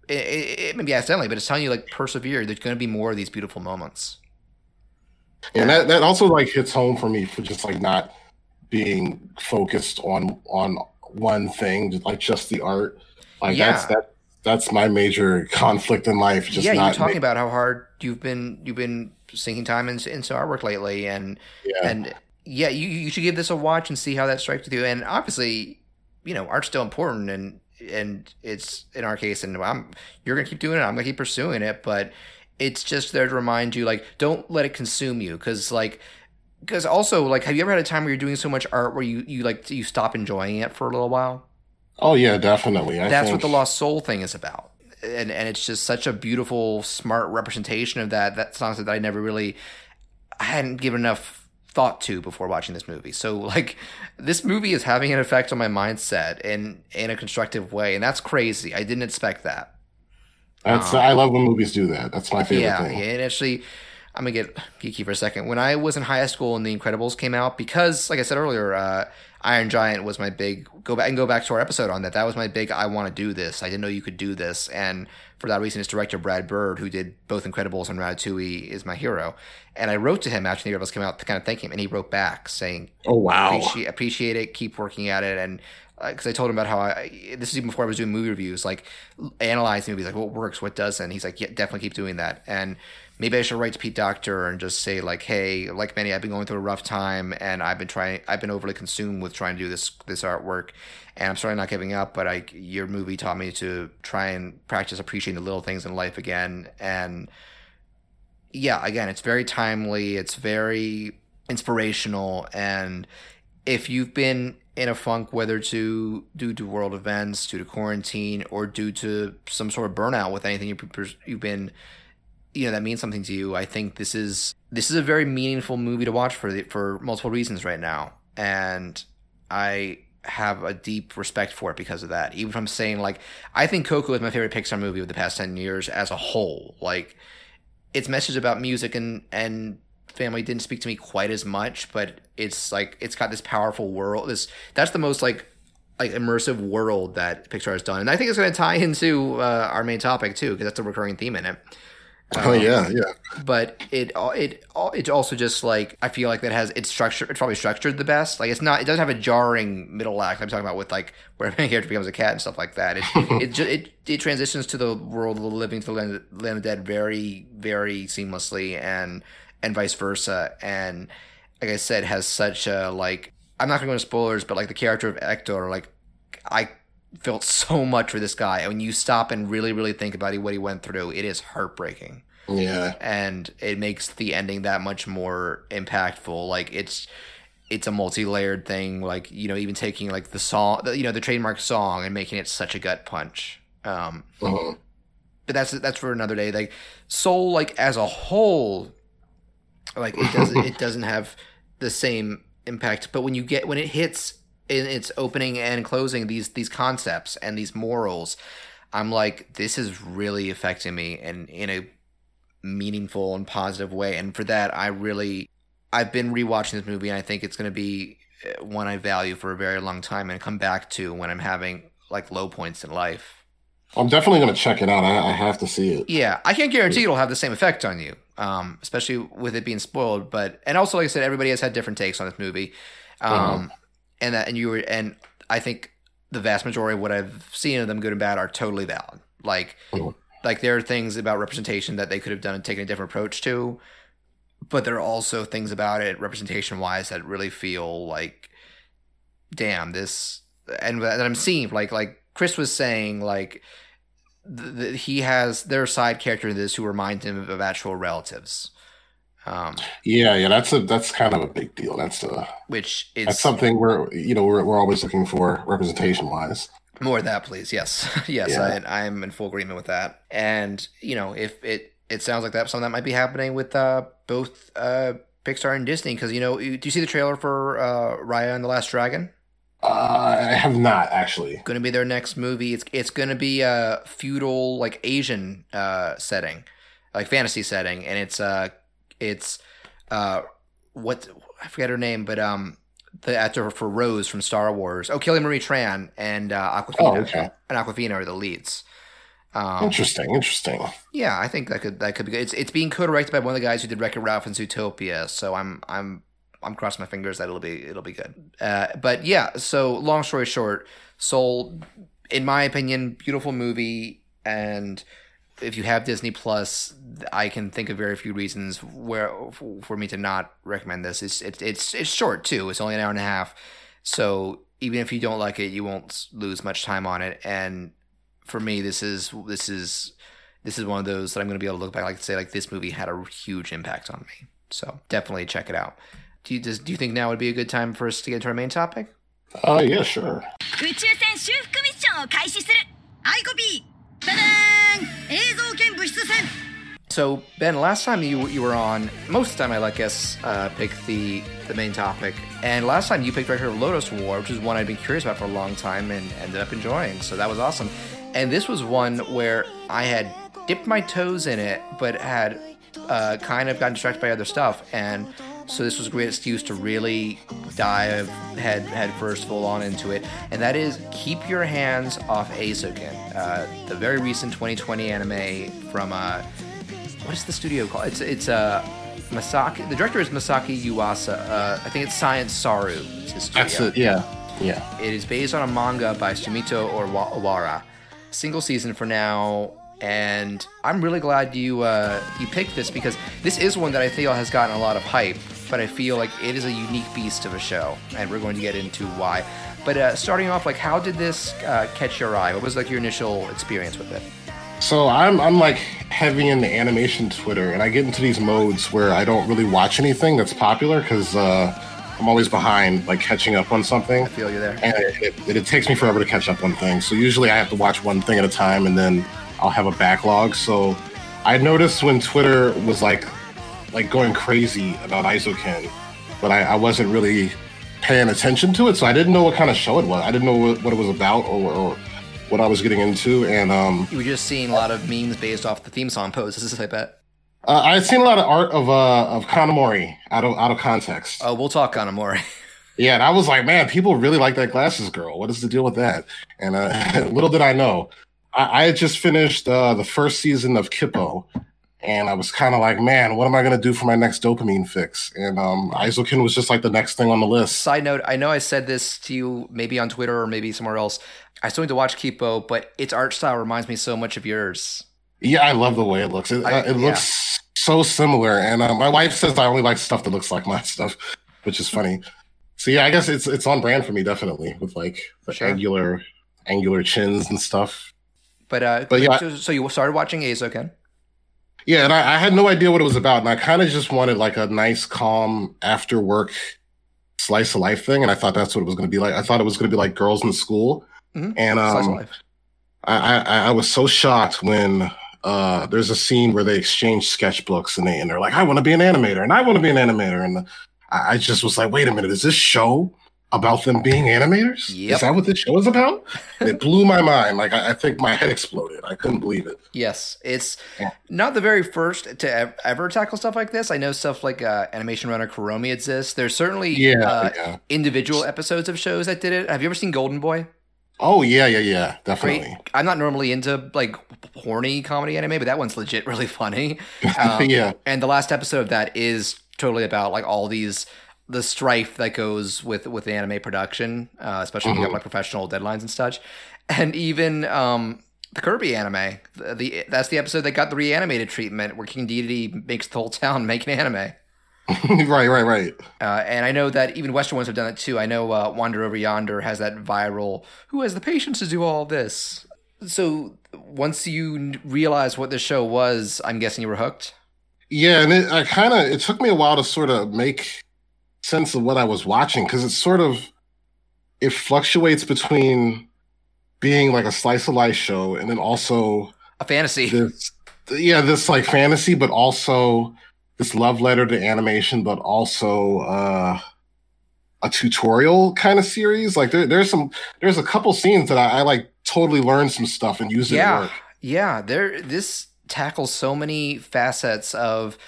it, it, may be accidentally, but it's telling you like persevere. There's going to be more of these beautiful moments. And that that also like hits home for me for just like not being focused on on one thing, like just the art. Like yeah. that's that that's my major conflict in life. Just yeah, you're talking about how hard you've been you've been sinking time into, into artwork lately, and yeah. and yeah, you you should give this a watch and see how that strikes with you. And obviously, you know, art's still important, and and it's in our case, and I'm you're gonna keep doing it. I'm gonna keep pursuing it, but it's just there to remind you, like, don't let it consume you, because like because also like have you ever had a time where you're doing so much art where you you like you stop enjoying it for a little while Oh yeah, definitely. I That's think... what the lost soul thing is about. And and it's just such a beautiful, smart representation of that. That song that I never really I hadn't given enough thought to before watching this movie. So like this movie is having an effect on my mindset in in a constructive way, and that's crazy. I didn't expect that. That's um, I love when movies do that. That's my favorite yeah, thing. Yeah, and actually I'm gonna get geeky for a second. When I was in high school and The Incredibles came out, because like I said earlier, uh, Iron Giant was my big go back and go back to our episode on that. That was my big I want to do this. I didn't know you could do this, and for that reason, its director Brad Bird, who did both Incredibles and Ratatouille, is my hero. And I wrote to him after The Incredibles came out to kind of thank him, and he wrote back saying, "Oh wow, appreciate, appreciate it, keep working at it." And because uh, I told him about how I this is even before I was doing movie reviews, like analyzing movies, like what works, what doesn't. He's like, yeah, definitely keep doing that. And maybe I should write to Pete Docter and just say like, hey, like many, I've been going through a rough time, and I've been trying, I've been overly consumed with trying to do this this artwork, and I'm sorry not giving up, but I your movie taught me to try and practice appreciating the little things in life again, and yeah, again, it's very timely, it's very inspirational, and if you've been in a funk, whether to due to world events, due to quarantine, or due to some sort of burnout with anything you've been you know that means something to you, I think this is this is a very meaningful movie to watch for the, for multiple reasons right now, and I have a deep respect for it because of that. Even if I'm saying like I think Coco is my favorite Pixar movie of the past ten years as a whole. Like its message about music and and family didn't speak to me quite as much, but it's like it's got this powerful world. This that's the most like like immersive world that Pixar has done, and I think it's going to tie into uh, our main topic too because that's a recurring theme in it. Oh um, yeah, yeah. But it it it's also just like I feel like that has it's structured. It's probably structured the best. Like it's not. It doesn't have a jarring middle act. I'm talking about with like where a character becomes a cat and stuff like that. It it, just, it it transitions to the world of the living to the land, land of dead very very seamlessly and and vice versa. And like I said, has such a like. I'm not going to go into spoilers, but like the character of Ector, like I felt so much for this guy. And when you stop and really, really think about what he went through, it is heartbreaking. Yeah. And it makes the ending that much more impactful. Like it's it's a multi-layered thing like you know even taking like the song you know the trademark song and making it such a gut punch um uh-huh. but that's that's for another day like soul like as a whole like it doesn't it doesn't have the same impact but when you get when it hits in its opening and closing these these concepts and these morals i'm like this is really affecting me and in a meaningful and positive way and for that i really i've been rewatching this movie and i think it's going to be uh, one i value for a very long time and come back to when i'm having like low points in life I'm definitely going to check it out. I, I, have to see it. Yeah, I can't guarantee it'll have the same effect on you, um, especially with it being spoiled. But and also, like I said, everybody has had different takes on this movie, um, mm-hmm. And that and you were and I think the vast majority of what I've seen of them, good and bad, are totally valid. Like, mm-hmm. like there are things about representation that they could have done and taken a different approach to, but there are also things about it representation wise that really feel like, damn, this and that I'm seeing like like Chris was saying, like th- he has their side character in this who reminds him of actual relatives. Um, yeah, yeah, that's a that's kind of a big deal. That's a which is that's something we're you know we're we're always looking for representation wise. More of that, please. Yes, yes, yeah. I, I'm in full agreement with that. And you know, if it it sounds like that something that might be happening with uh, both uh, Pixar and Disney because you know, do you see the trailer for uh, Raya and the Last Dragon? Uh, I have not actually. Going to be their next movie. It's it's going to be a feudal like Asian uh, setting, like fantasy setting, and it's uh it's uh what I forget her name, but um the actor for Rose from Star Wars. Oh, Kelly Marie Tran and uh, Awkwafina. Oh, okay. And Awkwafina are the leads. Um, interesting, interesting. Yeah, I think that could that could be good. It's it's being co-directed by one of the guys who did Wreck-It Ralph and Zootopia, so I'm I'm I'm crossing my fingers that it'll be it'll be good. Uh, but yeah, so long story short, Soul, in my opinion, beautiful movie, and if you have Disney Plus, I can think of very few reasons where for me to not recommend this. It's it's it's, it's short too. It's only an hour and a half, so even if you don't like it, you won't lose much time on it. And for me, this is this is this is one of those that I'm going to be able to look back like and say like this movie had a huge impact on me. So definitely check it out. Do you, does, do you think now would be a good time for us to get into our main topic? Uh, yeah, sure. So Ben, last time you you were on, most of the time I let guests uh, pick the the main topic, and last time you picked Record of Lodoss War, which is one I'd been curious about for a long time and ended up enjoying. So that was awesome. And this was one where I had dipped my toes in it, but had uh, kind of gotten distracted by other stuff, and so this was a great excuse to really dive head head first full on into it, and that is keep your hands off Eizouken, uh, the very recent 2020 anime from uh, what is the studio called? It's it's uh, Masaki. The director is Masaki Yuasa. Uh, I think it's Science Saru. It. Yeah, yeah. It is based on a manga by Sumito Oowara. Single season for now and I'm really glad you uh, you picked this because this is one that I feel has gotten a lot of hype, but I feel like it is a unique beast of a show, and we're going to get into why. But uh, starting off, like, how did this uh, catch your eye? What was like your initial experience with it? So I'm I'm like heavy into animation Twitter, and I get into these modes where I don't really watch anything that's popular because uh, I'm always behind, like catching up on something. I feel you there. And it, it, it, takes me forever to catch up on things. So usually I have to watch one thing at a time, and then I'll have a backlog. So I noticed when Twitter was like like going crazy about Eizouken, but I, I wasn't really paying attention to it, so I didn't know what kind of show it was. I didn't know what, what it was about or, or, what I was getting into, and um, you were just seeing a lot of memes based off the theme song poses. I bet. Uh, I had seen a lot of art of uh, of Kanamori out of out of context. Oh, we'll talk Kanamori. yeah, and I was like, man, people really like that glasses girl. What is the deal with that? And uh, little did I know, I, I had just finished uh, the first season of Kippo, and I was kind of like, man, what am I going to do for my next dopamine fix? And um, Eizouken was just like the next thing on the list. Side note, I know I said this to you maybe on Twitter or maybe somewhere else. I still need to watch Kippo, but its art style reminds me so much of yours. Yeah, I love the way it looks. It, I, uh, it looks so similar, and uh, my wife says I only like stuff that looks like my stuff. which is funny. So yeah, I guess it's it's on brand for me definitely with like the Sure. angular angular chins and stuff. But uh, But yeah. so, so you started watching Eizouken. Yeah, and I, I had no idea what it was about, and I kind of just wanted like a nice, calm after work slice of life thing, and I thought that's what it was going to be like. I thought it was going to be like girls in school, Mhm. and Slice of um, life. I, I I was so shocked when uh there's a scene where they exchange sketchbooks and they and they're like, I want to be an animator, and I want to be an animator, and I, I just was like, wait a minute, is this show about them being animators? Yep. Is that what this show is about? It blew my mind. Like I, I think my head exploded. I couldn't believe it. Yes, it's Yeah. not the very first to ev- ever tackle stuff like this. I know stuff like uh, Animation Runner Kuromi exists. There's certainly Yeah, uh, yeah. individual episodes of shows that did it. Have you ever seen Golden Boy? Oh yeah, yeah, yeah, definitely. I'm not normally into like horny comedy anime, but that one's legit really funny. Um, yeah. And the last episode of that is totally about like all these the strife that goes with with the anime production, uh, especially when you have like professional deadlines and such. And even um, the Kirby anime, the, the that's the episode that got the reanimated treatment, where King Dedede makes the whole town make an anime. right, right, right. Uh, and I know that even Western ones have done it too. I know uh, Wander Over Yonder has that viral. Who has the patience to do all this? So once you n- realized what the show was, I'm guessing you were hooked. Yeah, and it I kind of it took me a while to sort of make sense of what I was watching because it's sort of it fluctuates between being like a slice of life show and then also A fantasy. this yeah this like fantasy but also this love letter to animation but also uh a tutorial kind of series like there, there's some there's a couple scenes that I, I like totally learned some stuff and used it yeah, yeah. There, this tackles so many facets of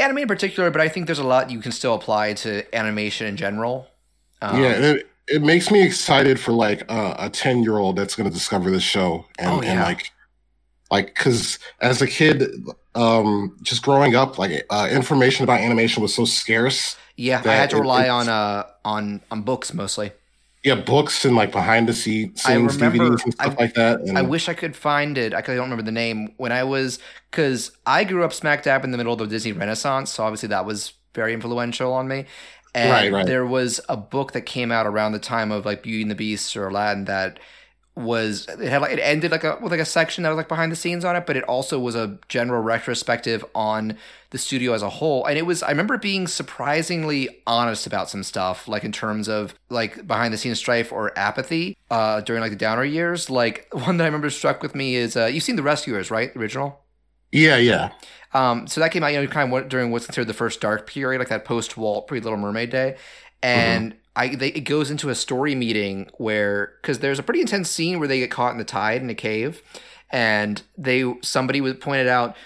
anime in particular, but I think there's a lot you can still apply to animation in general. Um, yeah, it, it makes me excited for like uh, a ten year old that's going to discover this show and, Oh, and like like because as a kid, um, just growing up, like uh, information about animation was so scarce. yeah. I had to rely it's- on uh on on books mostly. Yeah, books and like behind the scenes I remember- DVDs and stuff I- like that. And I wish I could find it. I don't remember the name when I was because I grew up smack dab in the middle of the Disney Renaissance, so obviously that was very influential on me. And Right, right. there was a book that came out around the time of like Beauty and the Beast or Aladdin that was it had like it ended like a with like a section that was like behind the scenes on it, but it also was a general retrospective on the studio as a whole. And it was I remember being surprisingly honest about some stuff, like in terms of like behind the scenes strife or apathy uh during like the downer years. Like one that I remember struck with me is uh you've seen The Rescuers, right? The original? yeah, yeah, Um, so that came out, you know, kind of during what's considered the first dark period, like that post Walt pre Little Mermaid day, and I they, it goes into a story meeting where because there's a pretty intense scene where they get caught in the tide in a cave, and they somebody was pointed out,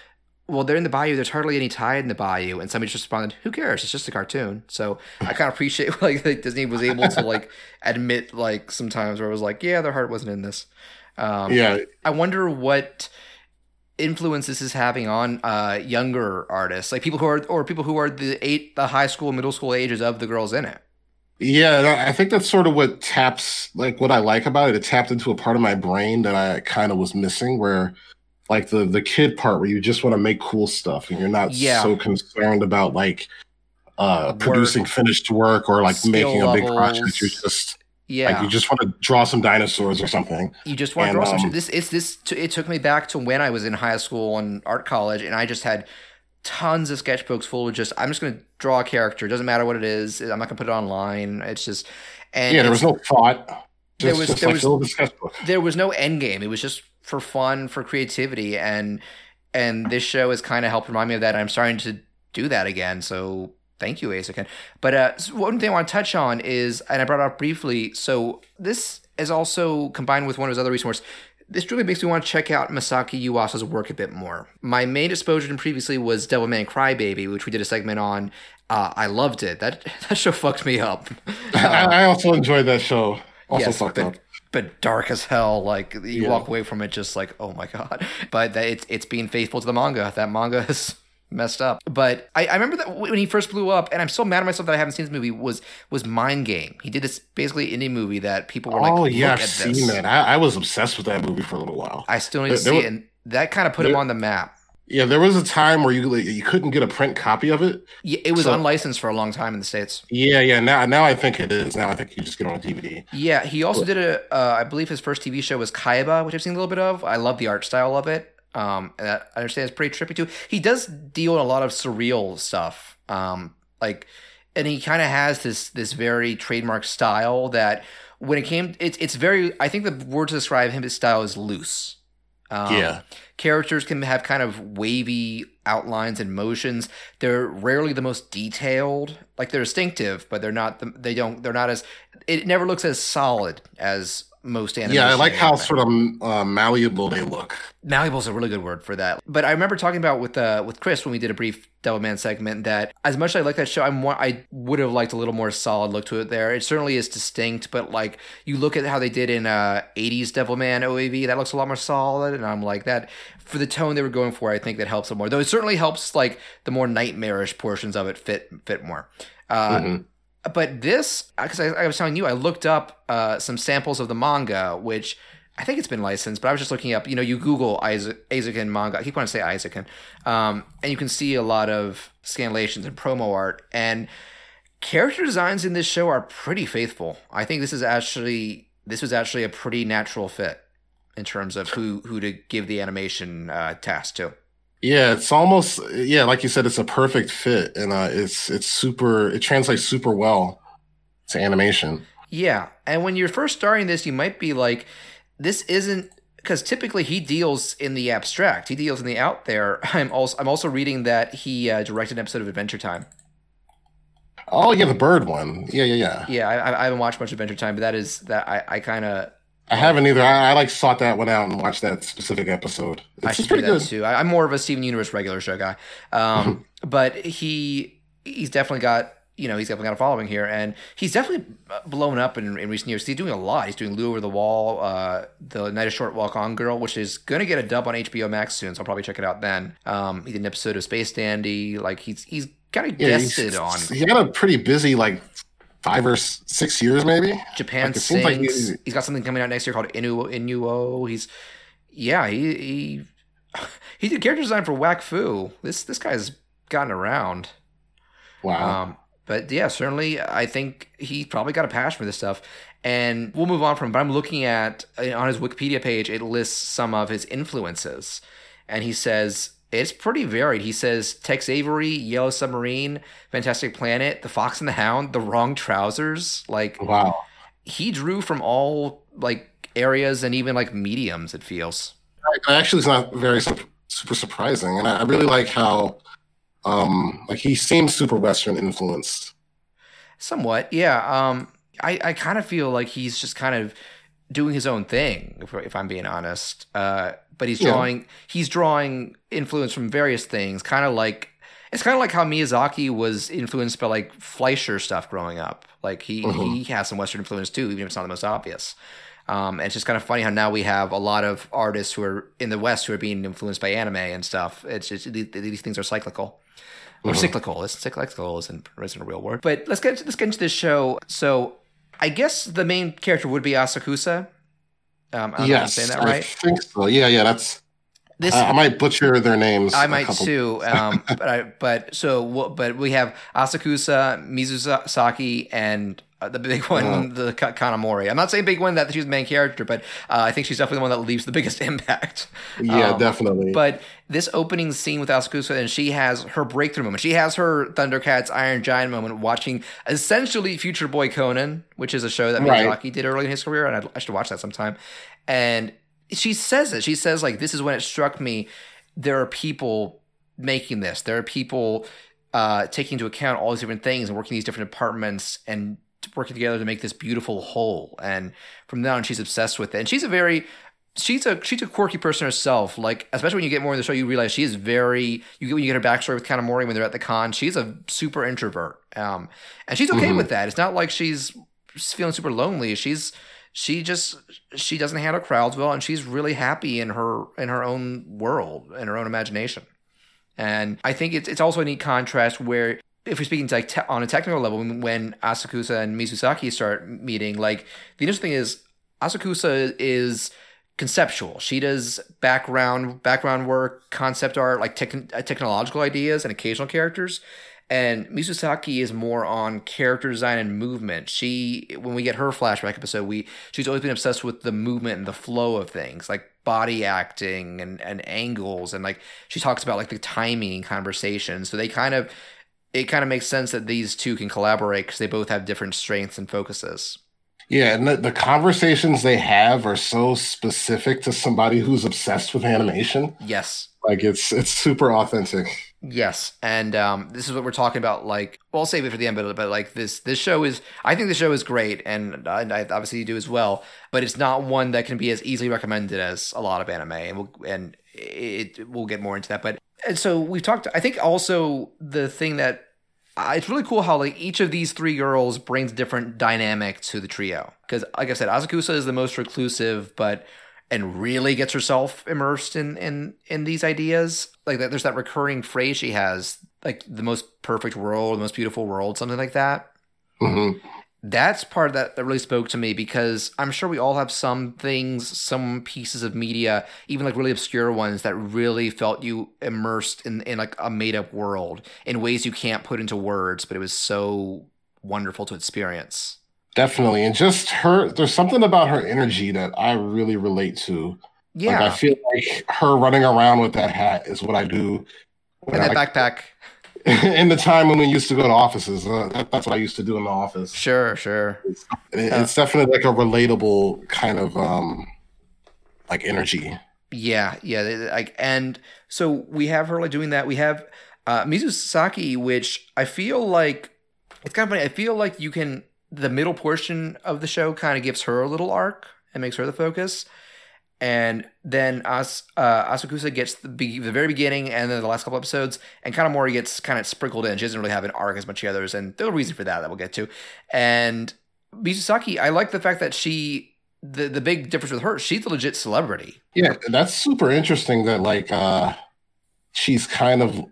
well, they're in the bayou. There's hardly any tide in the bayou, and somebody just responded, "Who cares? It's just a cartoon." So I kind of appreciate like that Disney was able to like admit like sometimes where it was like, yeah, their heart wasn't in this. Um, yeah. I wonder what influence this is having on uh, younger artists, like people who are or people who are the eight, the high school, middle school ages of the girls in it. Yeah, I think that's sort of what taps like what I like about it. It tapped into a part of my brain that I kind of was missing, where like the the kid part where you just want to make cool stuff and you're not Yeah. so concerned about like uh Work. producing finished work or like Skill making a big levels. project. You're just Yeah, like you just want to draw some dinosaurs or something. you just want to draw some um, shit. This it's this. T- it took me back to when I was in high school and art college, and I just had tons of sketchbooks full of just. I'm just going to draw a character. It doesn't matter what it is. I'm not going to put it online. It's just. And yeah, there was no thought. There was- there like was- fill the sketchbook. there was no end game. It was just for fun, for creativity, and and this show has kind of helped remind me of that. I'm starting to do that again. So thank you, Eizouken. But uh, one thing I want to touch on is, and I brought it up briefly. So this is also combined with one of his other resources. This really makes me want to check out Masaki Yuasa's work a bit more. My main exposure to previously was Devilman Crybaby, which we did a segment on. Uh, I loved it. That that show fucked me up. I, I also enjoyed that show. Also Yes, fucked but, up. but dark as hell. Like you Yeah. walk away from it just like, oh my god. But that it's it's being faithful to the manga. That manga is messed up. But I, I remember that when he first blew up, and I'm so mad at myself that I haven't seen this movie. Was was Mind Game? He did this basically indie movie that people were like, oh yeah, I've seen that. I, I was obsessed with that movie for a little while. I still need to There- there see it, and that kind of put him on the map. Yeah, there was a time where you you couldn't get a print copy of it. Yeah, it was So- unlicensed for a long time in the states. Yeah, yeah. Now, now I think it is. Now I think you just get on DVD. Yeah, he also did a. Uh, I believe his first TV show was Kaiba, which I've seen a little bit of. I love the art style of it. Um, and I understand it's pretty trippy too. He does deal in a lot of surreal stuff. Um, like, and he kind of has this this very trademark style that when it came, it's it's very. I think the word to describe him his style is loose. Um, Yeah. characters can have kind of wavy outlines and motions. They're rarely the most detailed. Like they're distinctive, but they're not. The, they don't. They're not as. It never looks as solid as most animation. Yeah, I like how anime. sort of uh, malleable they look. Malleable is a really good word for that. But I remember talking about with uh, with Chris when we did a brief Devilman segment that as much as I like that show, I'm more, I would have liked a little more solid look to it. There, it certainly is distinct, but like you look at how they did in uh, '80s Devilman OAV, that looks a lot more solid, and I'm like that for the tone they were going for. I think that helps it more. Though it certainly helps like the more nightmarish portions of it fit fit more. Uh, Mhm. But this because I, I was telling you i looked up uh, some samples of the manga which i think it's been licensed but i was just looking up you know you google isaac Aizakin manga i keep wanting to say Isaacan, um, and you can see a lot of scanlations and promo art and character designs in this show are pretty faithful. I think this is actually this was actually a pretty natural fit in terms of who who to give the animation uh, task to Yeah, it's almost yeah, like you said, it's a perfect fit, and uh, it's it's super. It translates super well to animation. Yeah, and when you're first starting this, you might be like, "This isn't," because typically he deals in the abstract. He deals in the out there. I'm also I'm also reading that he uh, directed an episode of Adventure Time. Oh yeah, the bird one. Yeah, yeah, yeah. Yeah, I, I haven't watched much Adventure Time, but that is that I, I kind of I haven't either. I, I like sought that one out and watched that specific episode. I It's should do pretty that good. too. I, I'm more of a Steven Universe regular show guy, um, but he he's definitely got you know he's definitely got a following here, and he's definitely blown up in, in recent years. He's doing a lot. He's doing Lu Over the Wall, uh, the Night Is Short Walk On Girl, which is going to get a dub on HBO Max soon, so I'll probably check it out then. Um, he did an episode of Space Dandy. Like he's he's kind of Yeah, guested he's- on He had a pretty busy like five or six years, maybe. Japan Like, Sinks. like he- he's got something coming out next year called Inu Inuo. He's yeah, he he he did character design for Wakfu. This this guy's gotten around. Wow. Um, but yeah, certainly, I think he probably got a passion for this stuff. And we'll move on from. But I'm looking at uh, on his Wikipedia page, it lists some of his influences, and he says it's pretty varied. He says Tex Avery, Yellow Submarine, Fantastic Planet, The Fox and the Hound, The Wrong Trousers. Like wow. he drew from all like areas and even like mediums. It feels. Actually is not very sup- super surprising, and I, I really like how, um, like he seems super Western influenced. Somewhat, yeah. Um, I, I kind of feel like he's just kind of doing his own thing, if, if I'm being honest. Uh, but he's Yeah. drawing he's drawing influence from various things, kind of like it's kind of like how Miyazaki was influenced by like Fleischer stuff growing up. Like he he has some Western influence too, even if it's not the most obvious. Um, and it's just kind of funny how now we have a lot of artists who are in the West who are being influenced by anime and stuff. It's just these, these things are cyclical or Mhm. cyclical. It's cyclical isn't isn't a real word. But let's get let's get into this show. So I guess the main character would be Asakusa. Um, I don't know if I'm yes, saying that I think so. Yeah, yeah. That's. This I, I might butcher their names. I might too. Um, but I, but so but we have Asakusa, Mizusaki, and uh, the big one, Uh. the Ka- Kanamori. I'm not saying big one that she's the main character, but uh, I think she's definitely the one that leaves the biggest impact. Yeah, Um, definitely. But this opening scene with Asakusa, and she has her breakthrough moment. She has her Thundercats Iron Giant moment watching essentially Future Boy Conan, which is a show that Right. Miyazaki did early in his career, and I'd, I should watch that sometime. And she says it. She says, like, this is when it struck me. There are people making this. There are people uh, taking into account all these different things and working these different departments and working together to make this beautiful whole. And from then on, she's obsessed with it. And she's a very she's a she's a quirky person herself. Like especially when you get more in the show, you realize she is very. You get when you get her backstory with Kanamori when they're at the con. She's a super introvert, um, and she's okay Mhm. with that. It's not like she's feeling super lonely. She's she just she doesn't handle crowds well, and she's really happy in her in her own world in her own imagination. And I think it's it's also a neat contrast where if we're speaking like te- on a technical level, when Asakusa and Mizusaki start meeting, like the interesting thing is Asakusa is conceptual. She does background background work, concept art, like tech, uh, technological ideas and occasional characters. And Mizusaki is more on character design and movement. She, when we get her flashback episode, we she's always been obsessed with the movement and the flow of things, like body acting and and angles, and like she talks about like the timing conversation. So they kind of, it kind of makes sense that these two can collaborate because they both have different strengths and focuses. Yeah, and the, the conversations they have are so specific to somebody who's obsessed with animation. Yes, like it's it's super authentic. Yes, and um, this is what we're talking about. Like, well, I'll save it for the end, but, but like this, this show is. I think the show is great, and I, I obviously you do as well. But it's not one that can be as easily recommended as a lot of anime, and we'll, and it we'll get more into that. But and so we've talked. I think also the thing that uh, it's really cool how like each of these three girls brings different dynamic to the trio. Because like I said, Asakusa is the most reclusive, but and really gets herself immersed in in in these ideas. Like that, there's that recurring phrase she has, like the most perfect world, the most beautiful world, something like that. Mm-hmm. That's part of that that really spoke to me because I'm sure we all have some things, some pieces of media, even like really obscure ones that really felt you immersed in in like a made up world in ways you can't put into words, but it was so wonderful to experience. Definitely. And just her, there's something about her energy that I really relate to. Yeah. Like I feel like her running around with that hat is what I do. And that I, backpack. in the time when we used to go to offices, uh, that, that's what I used to do in the office. Sure, sure. It's, it, uh, it's definitely like a relatable kind of um like energy. Yeah, yeah. Like, and so we have her like doing that. We have uh Mizusaki, which I feel like it's kind of funny. I feel like you can the middle portion of the show kind of gives her a little arc and makes her the focus. And then As, uh, Asakusa gets the, be- the very beginning and then the last couple episodes, and Kanamori gets kind of sprinkled in. She doesn't really have an arc as much as the others, and there's a reason for that that we'll get to. And Mizusaki, I like the fact that she the the big difference with her, she's a legit celebrity. Yeah, that's super interesting. That like uh she's kind of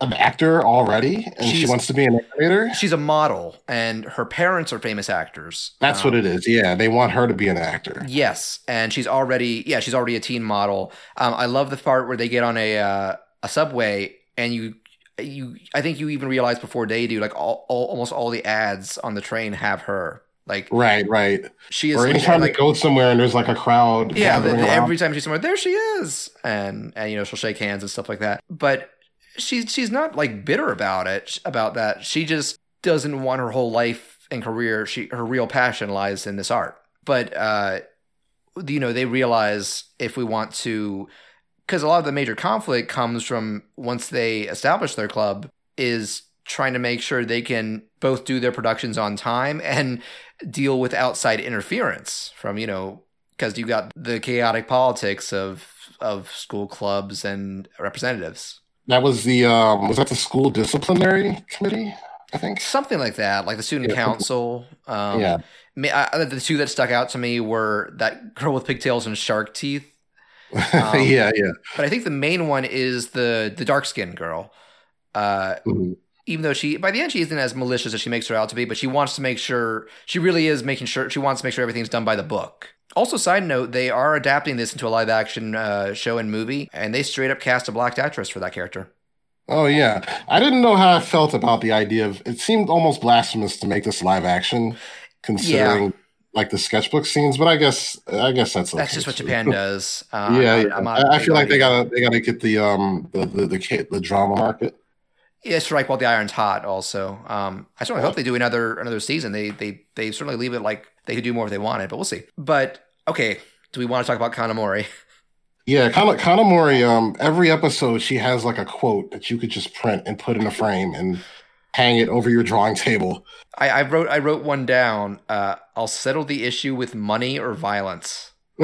an actor already and she's, she wants to be an animator. She's a model and her parents are famous actors. That's um, what it is. Yeah, they want her to be an actor. Yes, and she's already yeah, she's already a teen model. Um, I love the part where they get on a uh, a subway and you you I think you even realize before they do like all, all almost all the ads on the train have her. Like right, right. She is. Or anytime like, they go somewhere and there's like a crowd. Yeah, the, every time she's somewhere, there she is, and and you know she'll shake hands and stuff like that. But she's she's not like bitter about it about that. She just doesn't want her whole life and career. She her real passion lies in this art. But uh, you know, they realize if we want to, because a lot of the major conflict comes from once they establish their club is trying to make sure they can both do their productions on time and deal with outside interference from you know because you got the chaotic politics of of school clubs and representatives that was the um was that the school disciplinary committee? I think something like that, like the student yeah. council. Um, yeah. I, the two that stuck out to me were that girl with pigtails and shark teeth. Um, yeah, yeah. But I think the main one is the the dark skinned girl. Uh, mm-hmm. Even though she, by the end, she isn't as malicious as she makes her out to be, but she wants to make sure she really is making sure she wants to make sure everything's done by the book. Also, side note, they are adapting this into a live action uh, show and movie, and they straight up cast a black actress for that character. Oh yeah, I didn't know how I felt about the idea of. It seemed almost blasphemous to make this live action, considering yeah. like the sketchbook scenes. But I guess I guess that's that's just what Japan does. Uh, yeah, I'm I, feel like they gotta they gotta get the um the the the, the drama market. Yeah, strike while the iron's hot. Also, um, I certainly hope they do another another season. They they they certainly leave it like they could do more if they wanted, but we'll see. But okay, do we want to talk about Kanamori? Yeah, Kana, Kanamori. Um, every episode she has like a quote that you could just print and put in a frame and hang it over your drawing table. I, I wrote I wrote one down. Uh, I'll settle the issue with money or violence.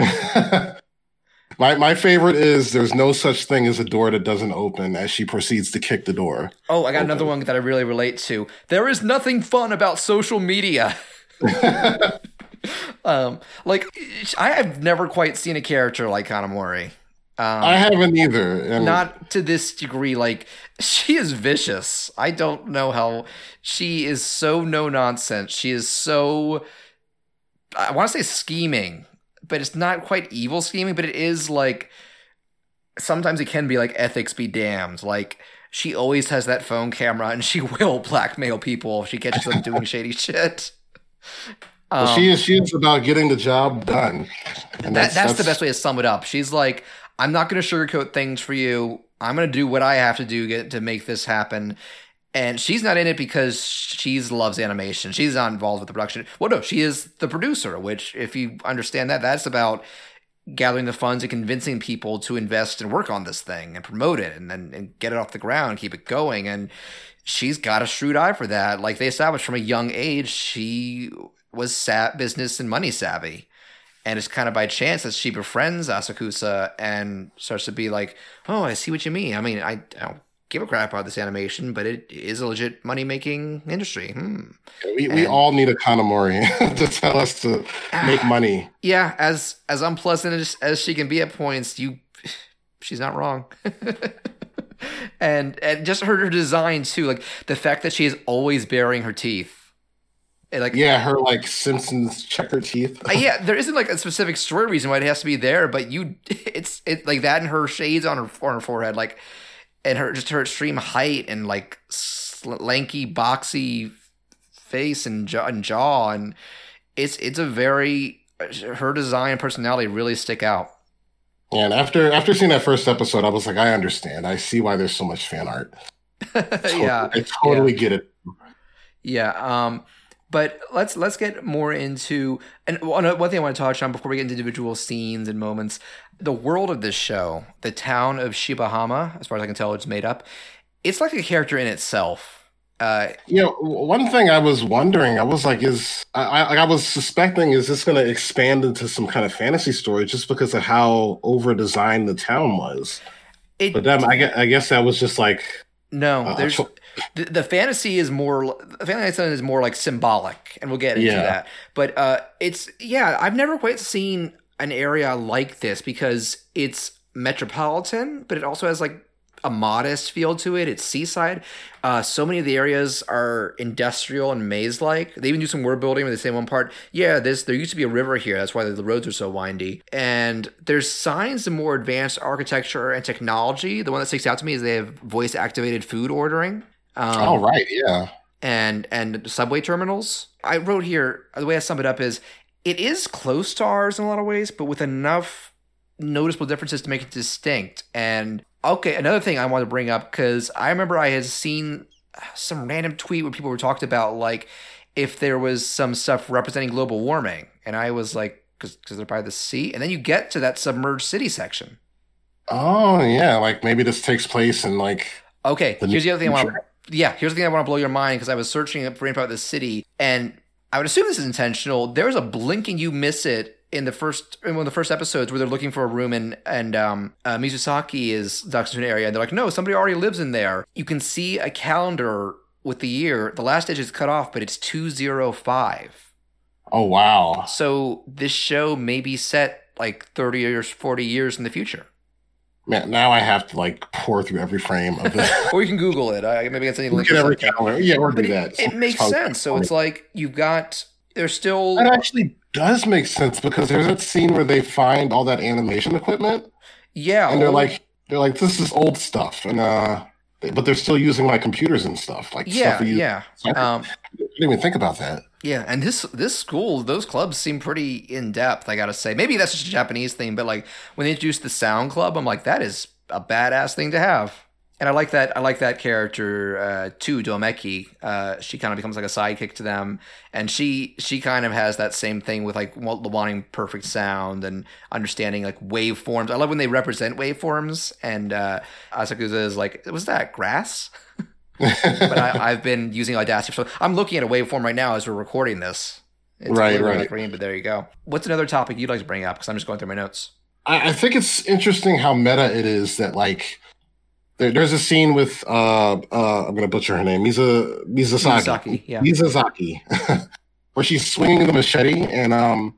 My my favorite is there's no such thing as a door that doesn't open as she proceeds to kick the door. Oh, I got open. another one that I really relate to. There is nothing fun about social media. um, like I have never quite seen a character like Kanamori. Um, I haven't either. And not to this degree. Like she is vicious. I don't know how she is so no nonsense. She is so. I want to say scheming but it's not quite evil scheming, but it is like sometimes it can be like ethics be damned. Like she always has that phone camera and she will blackmail people if she catches them doing shady shit. Well, she um, is she is about getting the job done. That, And that's, that's, the best way to sum it up. She's like, I'm not going to sugarcoat things for you. I'm going to do what I have to do get, to make this happen. And she's not in it because she loves animation. She's not involved with the production. Well, no, she is the producer, which, if you understand that, that's about gathering the funds and convincing people to invest and work on this thing and promote it and then and get it off the ground, keep it going. And she's got a shrewd eye for that. Like they established from a young age, she was sat business and money savvy. And it's kind of by chance that she befriends Asakusa and starts to be like, "Oh, I see what you mean. I mean, I, I don't give a crap about this animation, but it is a legit money making industry." Hmm. we, we and- all need a Kanamori to tell us to make money. Yeah, as as unpleasant as, as she can be at points, you, she's not wrong. and and just her, her design too, like the fact that she is always baring her teeth. And, like Yeah, her like Simpsons checker teeth. Uh, yeah, there isn't like a specific story reason why it has to be there, but you, it's it like that and her shades on her on her forehead, like, and her just her extreme height and like lanky, boxy face and jaw and jaw, and it's it's a very her design and personality really stick out. And after after seeing that first episode, I was like, I understand. I see why there's so much fan art. yeah, I totally get it. Yeah. Um, but let's let's get more into and one one thing I want to touch on before we get into individual scenes and moments. The world of this show, the town of Shibahama, as far as I can tell, it's made up. It's like a character in itself. Uh, You know, one thing I was wondering, I was like, is I, I, I was suspecting, is this going to expand into some kind of fantasy story just because of how over designed the town was? it, But then I guess, I guess that was just like, no, uh, there's cho- the, the fantasy is more the fantasy island is more like symbolic, and we'll get into Yeah. that. But uh, it's yeah, I've never quite seen an area like this because it's metropolitan, but it also has like a modest feel to it. It's seaside. Uh, so many of the areas are industrial and maze like. They even do some word building where they say one part, yeah, this there used to be a river here. That's why the roads are so windy. And there's signs of more advanced architecture and technology. The one that sticks out to me is they have voice activated food ordering. Um, oh, right, yeah. and and subway terminals. I wrote here the way I sum it up is it is close to ours in a lot of ways, but with enough noticeable differences to make it distinct. And okay, another thing I want to bring up because I remember I had seen some random tweet where people were talked about like if there was some stuff representing global warming, and I was like, because they're by the sea, and then you get to that submerged city section. Oh, yeah. Like maybe this takes place in like, Okay, here's the other thing I want. Yeah, here's the thing I want to blow your mind because I was searching for info about the city, and I would assume this is intentional. There's a blink and you miss it in the first in one of the first episodes where they're looking for a room and and um, uh, Mizusaki is ducks into an area and they're like, no, somebody already lives in there. You can see a calendar with the year. The last digit is cut off, but it's two zero five. oh, wow. So this show may be set like thirty years, forty years in the future. Man, now I have to like pour through every frame of this. or you can Google it. I maybe it's any link. Or every calendar. Yeah, or do it, that. it makes Sounds sense. So it's like you've got there's still That actually does make sense because there's that scene where they find all that animation equipment yeah, and they're like they're like this is old stuff and uh they- but they're still using like computers and stuff like yeah, stuff yeah, So I um, didn't even think about that. Yeah. And this this school, those clubs seem pretty in depth. I gotta say, maybe that's just a Japanese thing, but like when they introduced the sound club, I'm like, that is a badass thing to have. And I like that. I like that character uh, too, Domeki. Uh, she kind of becomes like a sidekick to them, and she she kind of has that same thing with like wa- wanting perfect sound and understanding like waveforms. I love when they represent waveforms. And uh, Asakusa is like, was that grass? but I, I've been using Audacity, so I'm looking at a waveform right now as we're recording this. It's Right, right. Green, but there you go. What's another topic you'd like to bring up? Because I'm just going through my notes. I, I think it's interesting how meta it is that like there, there's a scene with uh uh I'm gonna butcher her name Misa Mizasaki Mizusaki, yeah. Mizazaki where she's swinging the machete and um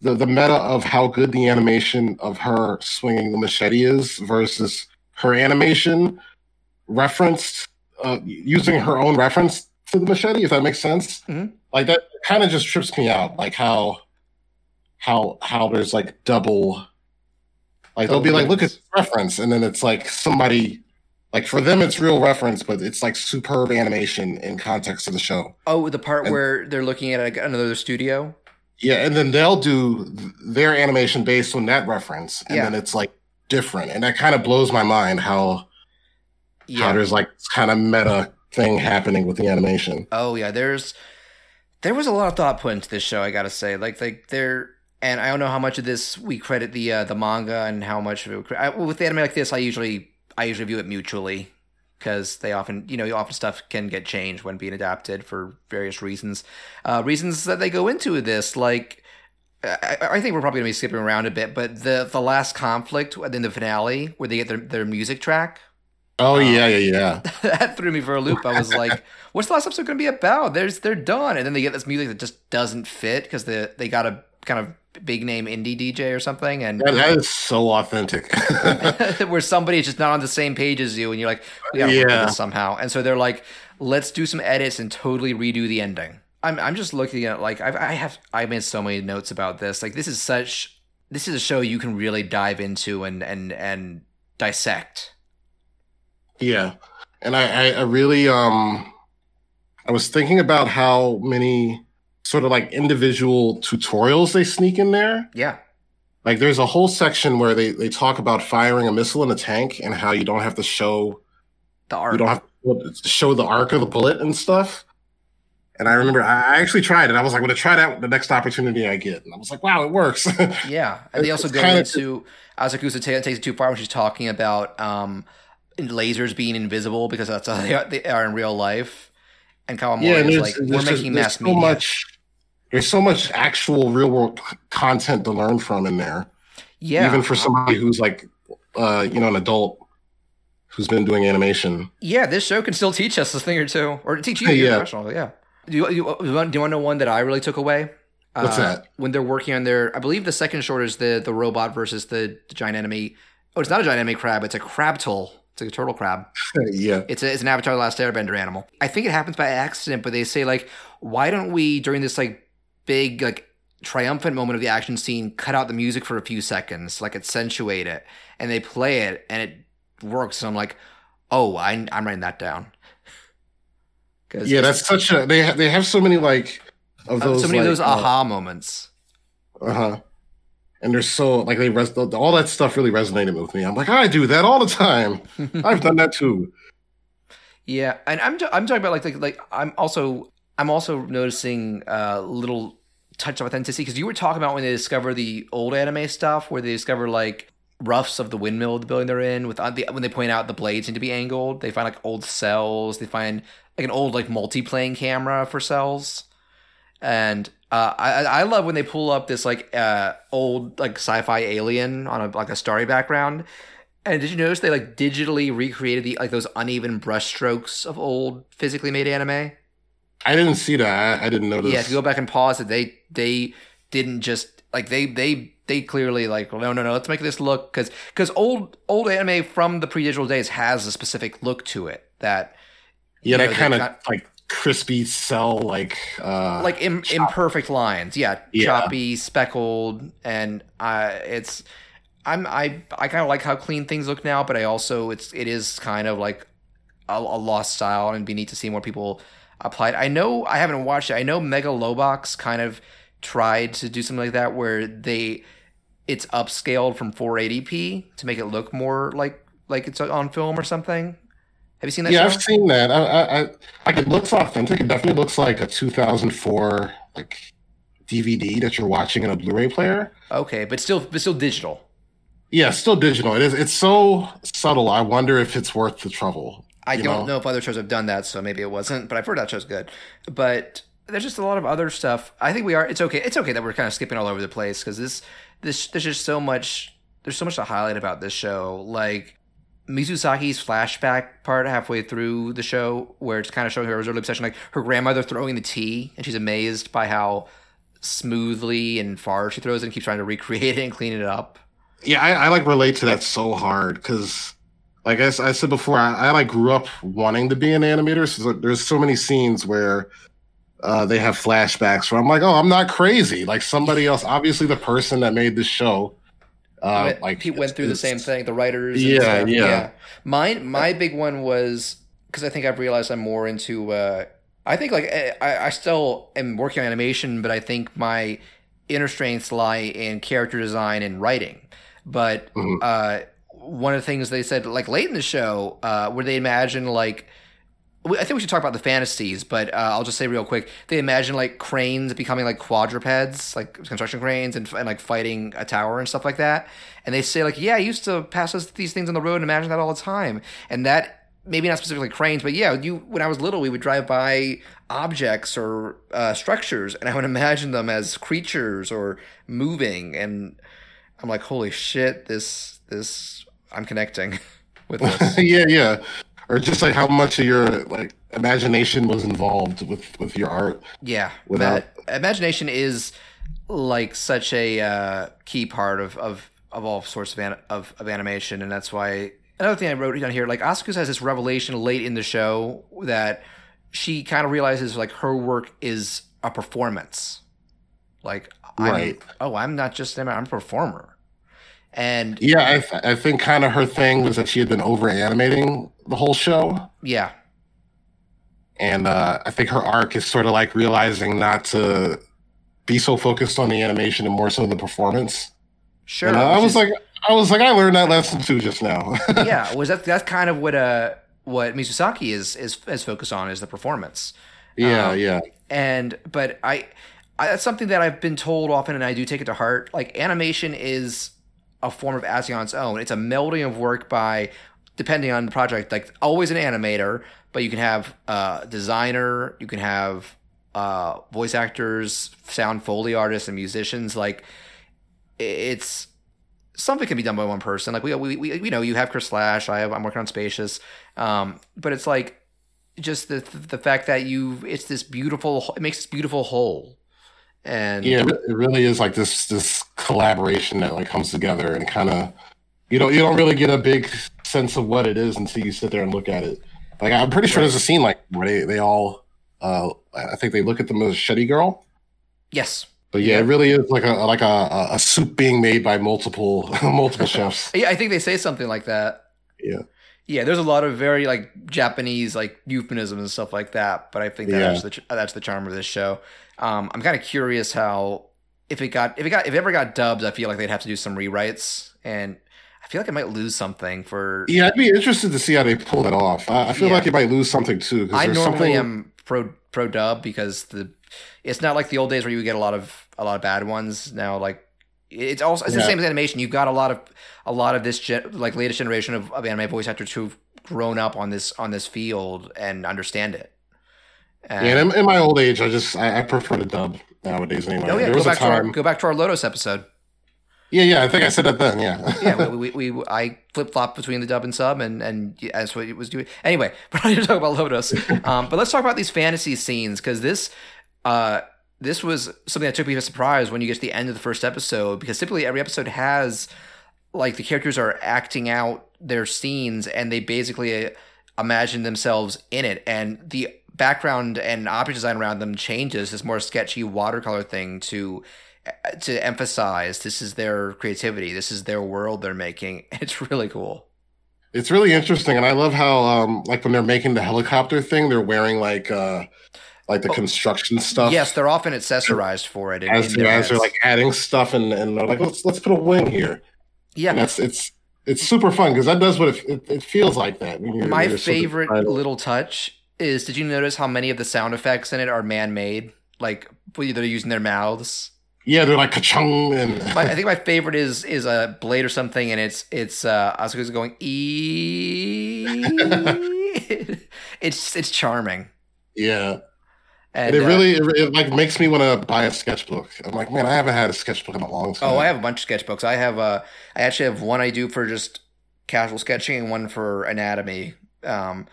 the the meta of how good the animation of her swinging the machete is versus her animation referenced uh, using her own reference to the machete if that makes sense Mhm. like that kind of just trips me out like how how how there's like double like they'll be like look at this reference and then it's like somebody like for them it's real reference but it's like superb animation in context of the show Oh, the part And- where they're looking at another studio. yeah and then they'll do th- their animation based on that reference and Yeah. then it's like different and that kind of blows my mind how how Yeah. there's like kind of meta thing happening with the animation Oh yeah. There's there was a lot of thought put into this show. I gotta say, like like there. And I don't know how much of this we credit the uh, the manga and how much of it I, with anime like this. I usually I usually view it mutually because they often you know often stuff can get changed when being adapted for various reasons. Uh, reasons that they go into this like. I, I think we're probably gonna be skipping around a bit, but the the last conflict in the finale where they get their, their music track oh Um, yeah yeah yeah that threw me for a loop. I was like, "What's the last episode going to be about?" There's they're done, and then they get this music that just doesn't fit because they they got a kind of big name indie DJ or something, and that, that is so authentic where somebody is just not on the same page as you, and you're like, "We got to Yeah. this somehow." And so they're like, "Let's do some edits and totally redo the ending." I'm I'm just looking at like I've, I have I made so many notes about this. Like this is such this is a show you can really dive into and and and dissect. Yeah, and I, I, I really, um, I was thinking about how many sort of like individual tutorials they sneak in there. Yeah. Like, there's a whole section where they they talk about firing a missile in a tank and how you don't have to show The art. you don't have to show the arc of the bullet and stuff. And I remember I actually tried it. I was like, I'm gonna try that the next opportunity I get. And I was like, wow, it works. Yeah, and they also go into Asakusa ta- takes it too far when she's talking about um, lasers being invisible because that's how they are, they are in real life. And Kanamori and is like, we're making mass so media." much there's so much actual real world content to learn from in there. yeah, even for somebody who's like uh you know an adult who's been doing animation yeah, this show can still teach us a thing or two, or teach you. Yeah. professional, yeah. Do you, you, you want, do you want to know one that I really took away? What's Uh, that? When they're working on their, I believe the second short is the the robot versus the, the giant enemy. Oh, it's not a giant enemy crab. It's a crab crabtle. It's like a turtle crab. yeah It's a, it's an Avatar: The Last Airbender animal. I think it happens by accident, but they say like, why don't we during this like big like triumphant moment of the action scene cut out the music for a few seconds, like accentuate it, and they play it and it works. And I'm like, oh, I, I'm writing that down. yeah that's such a they ha- they have so many like of uh, those so many of those aha moments. uh, uh-huh and they're so like they res- all that stuff really resonated with me. I'm like i do that all the time. I've done that too. Yeah, and I'm t- I'm talking about like like, like I'm also I'm also noticing uh, little touch of authenticity because you were talking about when they discover the old anime stuff where they discover like roughs of the windmill of the building they're in with uh, the, when they point out the blades need to be angled. They find like old cells. They find like an old like multi-plane camera for cells and uh, I I love when they pull up this like uh, old like sci-fi alien on a like a starry background. And did you notice they like digitally recreated the like those uneven brushstrokes of old physically made anime? i didn't see that. I, I didn't notice Yeah, if you go back and pause it, they they didn't just like they they they clearly like no no no let's make this look because because old old anime from the pre digital days has a specific look to it that yeah you know, that kind of like crispy cell like uh like Im- imperfect lines. Yeah, Yeah. choppy speckled and uh it's i'm i i kind of like how clean things look now but i also it's it is kind of like a, a lost style and it'd be neat to see more people apply it. I know i haven't watched it. I know megalobox kind of tried to do something like that where they it's upscaled from 480p to make it look more like like it's on film or something have you seen that yeah show? i've seen that I, I i like it looks authentic it definitely looks like a 2004 like dvd that you're watching in a blu-ray player okay but still but still digital Yeah, still digital. It is. It's so subtle. I wonder if it's worth the trouble. I don't know? know if other shows have done that, so maybe it wasn't. But I've heard that show's good. But there's just a lot of other stuff. I think we are. It's okay. It's okay that we're kind of skipping all over the place because this, this, there's just so much. There's so much to highlight about this show. Like Mizusaki's flashback part halfway through the show, where it's kind of showing her early obsession, like her grandmother throwing the tea, and she's amazed by how smoothly and far she throws it and keeps trying to recreate it and clean it up. Yeah, I, I like relate to that so hard because, like I said before, I, I like grew up wanting to be an animator. So there's so many scenes where uh, they have flashbacks where I'm like, oh, I'm not crazy. Like somebody else, obviously the person that made the show, uh, went, like he went through the same thing. The writers, Yeah, stuff. yeah. Mine, my big one was because I think I've realized I'm more into. Uh, I think like eh, I, I still am working on animation, but I think my inner strengths lie in character design and writing. But Mhm. uh, one of the things they said, like late in the show, uh, where they imagine like. I think we should talk about the fantasies, but uh, I'll just say real quick. They imagine like cranes becoming like quadrupeds, like construction cranes, and, and like fighting a tower and stuff like that. And they say like, yeah, I used to pass these things on the road and imagine that all the time. And that maybe not specifically cranes, but yeah, you when I was little, we would drive by objects or uh, structures, and I would imagine them as creatures or moving. And I'm like, holy shit, this this I'm connecting with this. yeah, yeah. Or just like how much of your like imagination was involved with with your art. Yeah, Without- imagination is like such a uh, key part of, of, of all sorts of, an, of of animation, and that's why another thing I wrote down here, like Asuka has this revelation late in the show that she kind of realizes like her work is a performance. Like, I'm, oh, I'm not just I'm a performer, and Yeah, I, th- I think kind of her thing was that she had been over animating the whole show. yeah, And uh, I think her arc is sort of like realizing not to be so focused on the animation and more so the performance. sure. and I was is- like, I was like, I learned that lesson too just now. yeah, was that that's kind of what uh what Mizusaki is is is focused on is the performance. yeah, Um, yeah, and but I, I that's something that I've been told often, and I do take it to heart. Like animation is a form of acting on its own. It's a melding of work by, depending on the project, like always an animator, but you can have a designer, you can have uh, voice actors, sound foley artists, and musicians. Like it's something can be done by one person. Like we, we, we you know, you have Chris Slash. I have, I'm working on Spacious. Um, but it's like just the the fact that you, it's this beautiful, it makes this beautiful whole. And yeah. It really is like this this collaboration that like comes together and kind of you don't you don't really get a big sense of what it is until you sit there and look at it. Like I'm pretty sure there's a scene like where they they all uh I think they look at the machete girl. yes, But yeah, it really is like a like a, a- a soup being made by multiple multiple chefs. yeah, I think they say something like that. Yeah. Yeah, there's a lot of very like Japanese like euphemisms and stuff like that, but I think that Yeah. that's the that's the charm of this show. Um, I'm kind of curious how if it got if it got if it ever got dubbed, I feel like they'd have to do some rewrites, and I feel like it might lose something for. Yeah, I'd be interested to see how they pull that off. I, I feel Yeah. like it might lose something too. I normally something- am pro pro dub because the it's not like the old days where you would get a lot of a lot of bad ones. Now, like it's also it's the same as animation. You've got a lot of a lot of this gen, like latest generation of, of anime voice actors who've grown up on this on this field and understand it. And- Yeah, in, in my old age, I just I, I prefer to dub nowadays. Anyway, oh yeah, there go was a back to our time. go back to our Lodoss episode. Yeah, yeah, I think I said that then. Yeah, yeah, we, we, we I flip flop between the dub and sub, and and that's what it was doing. Anyway, we're not here to talk about Lodoss, um, but let's talk about these fantasy scenes because this, uh, this was something that took me by surprise when you get to the end of the first episode because typically every episode has like the characters are acting out their scenes and they basically uh, imagine themselves in it, and the background and object design around them changes. This more sketchy watercolor thing to to emphasize this is their creativity this is their world they're making it's really cool it's really interesting, and I love how um like when they're making the helicopter thing, they're wearing like uh like the Oh. construction stuff. yes they're often accessorized for it in, as, in they're, as they're like adding stuff, and and they're like let's let's put a wing here. And yeah that's it's it's super fun because that does what it, it, it feels like. That you're, my you're favorite little touch is did you notice how many of the sound effects in it are man-made like they're using their mouths yeah, they're like ka-chung and my, I think my favorite is is a blade or something, and it's it's uh Asuka's going e. it's it's charming, yeah. and, And it uh, really, it, it like makes me want to buy a sketchbook. I'm like, man, I haven't had a sketchbook in a long time. Oh, I have a bunch of sketchbooks. I have uh, I actually have one I do for just casual sketching and one for anatomy. Um,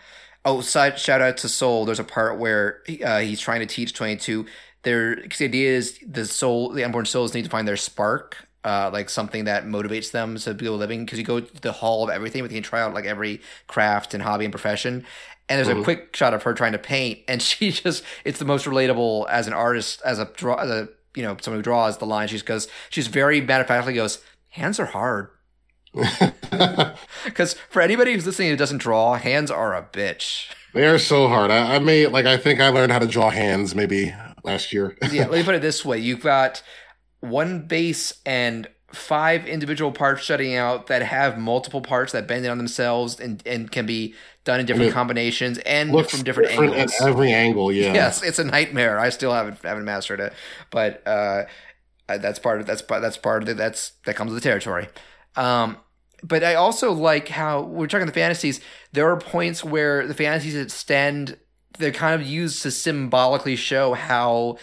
oh, side shout out to Soul. There's a part where he, uh, he's trying to teach 22. There, because the idea is the soul, the unborn souls need to find their spark, uh, like something that motivates them to be living. Because you go to the hall of everything, but you can try out like every craft and hobby and profession. and there's Mhm. a quick shot of her trying to paint, and she just it's the most relatable as an artist, as a draw, as a you know someone who draws the line. She goes, she's very matter of factly goes, hands are hard. Because for anybody who's listening who doesn't draw, hands are a bitch. they are so hard. I, I made like I think I learned how to draw hands maybe last year. yeah, let me put it this way: you've got one base and five individual parts jutting out that have multiple parts that bend in on themselves and, and can be done in different it combinations and from different, angles. at every angle. Yeah. Yes, it's a nightmare. I still haven't haven't mastered it, but uh, that's part of that's part that's part of it. That's that comes with the territory. Um, but I also like how we're talking the fantasies. There are points where the fantasies extend. They're kind of used to symbolically show how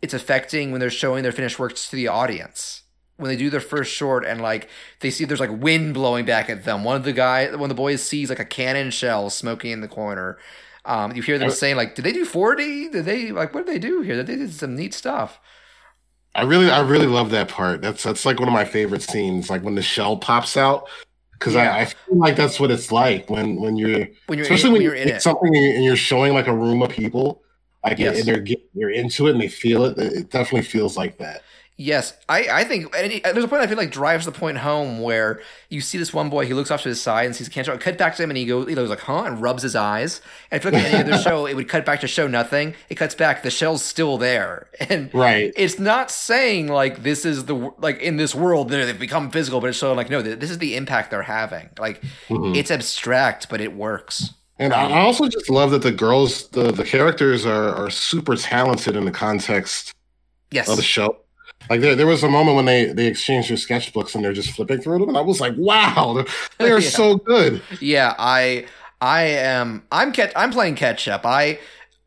it's affecting when they're showing their finished works to the audience. When they do their first short and like they see there's like wind blowing back at them. One of the guy, one of the boys sees like a cannon shell smoking in the corner. Um, you hear them saying like, "Did they do 4D? Did they like what did they do here? They did some neat stuff." I really, I really love that part. That's that's like one of my favorite scenes. Like when the shell pops out, because Yeah. I, I feel like that's what it's like when when you're, When you're especially in, when, you're in it. something and you're, showing like a room of people, like Yes. and they're get- they're into it and they feel it. It definitely feels like that. Yes, I, I think there's a point I feel like drives the point home where you see this one boy, he looks off to his side and sees a cancer. Cut back to him and he goes, he goes like, huh, and rubs his eyes. And I feel like in any other show, it would cut back to show nothing. It cuts back, the shell's still there, and Right. it's not saying like this is the like in this world they've become physical, but it's showing like no, this is the impact they're having. Like Mhm. it's abstract, but it works. And I I also just love that the girls, the the characters are are super talented in the context Yes, of the show. Like there, there was a moment when they they exchanged their sketchbooks and they're just flipping through them, and I was like, "Wow, they're, Yeah. so good." Yeah, I I am I'm catch I'm playing catch up. I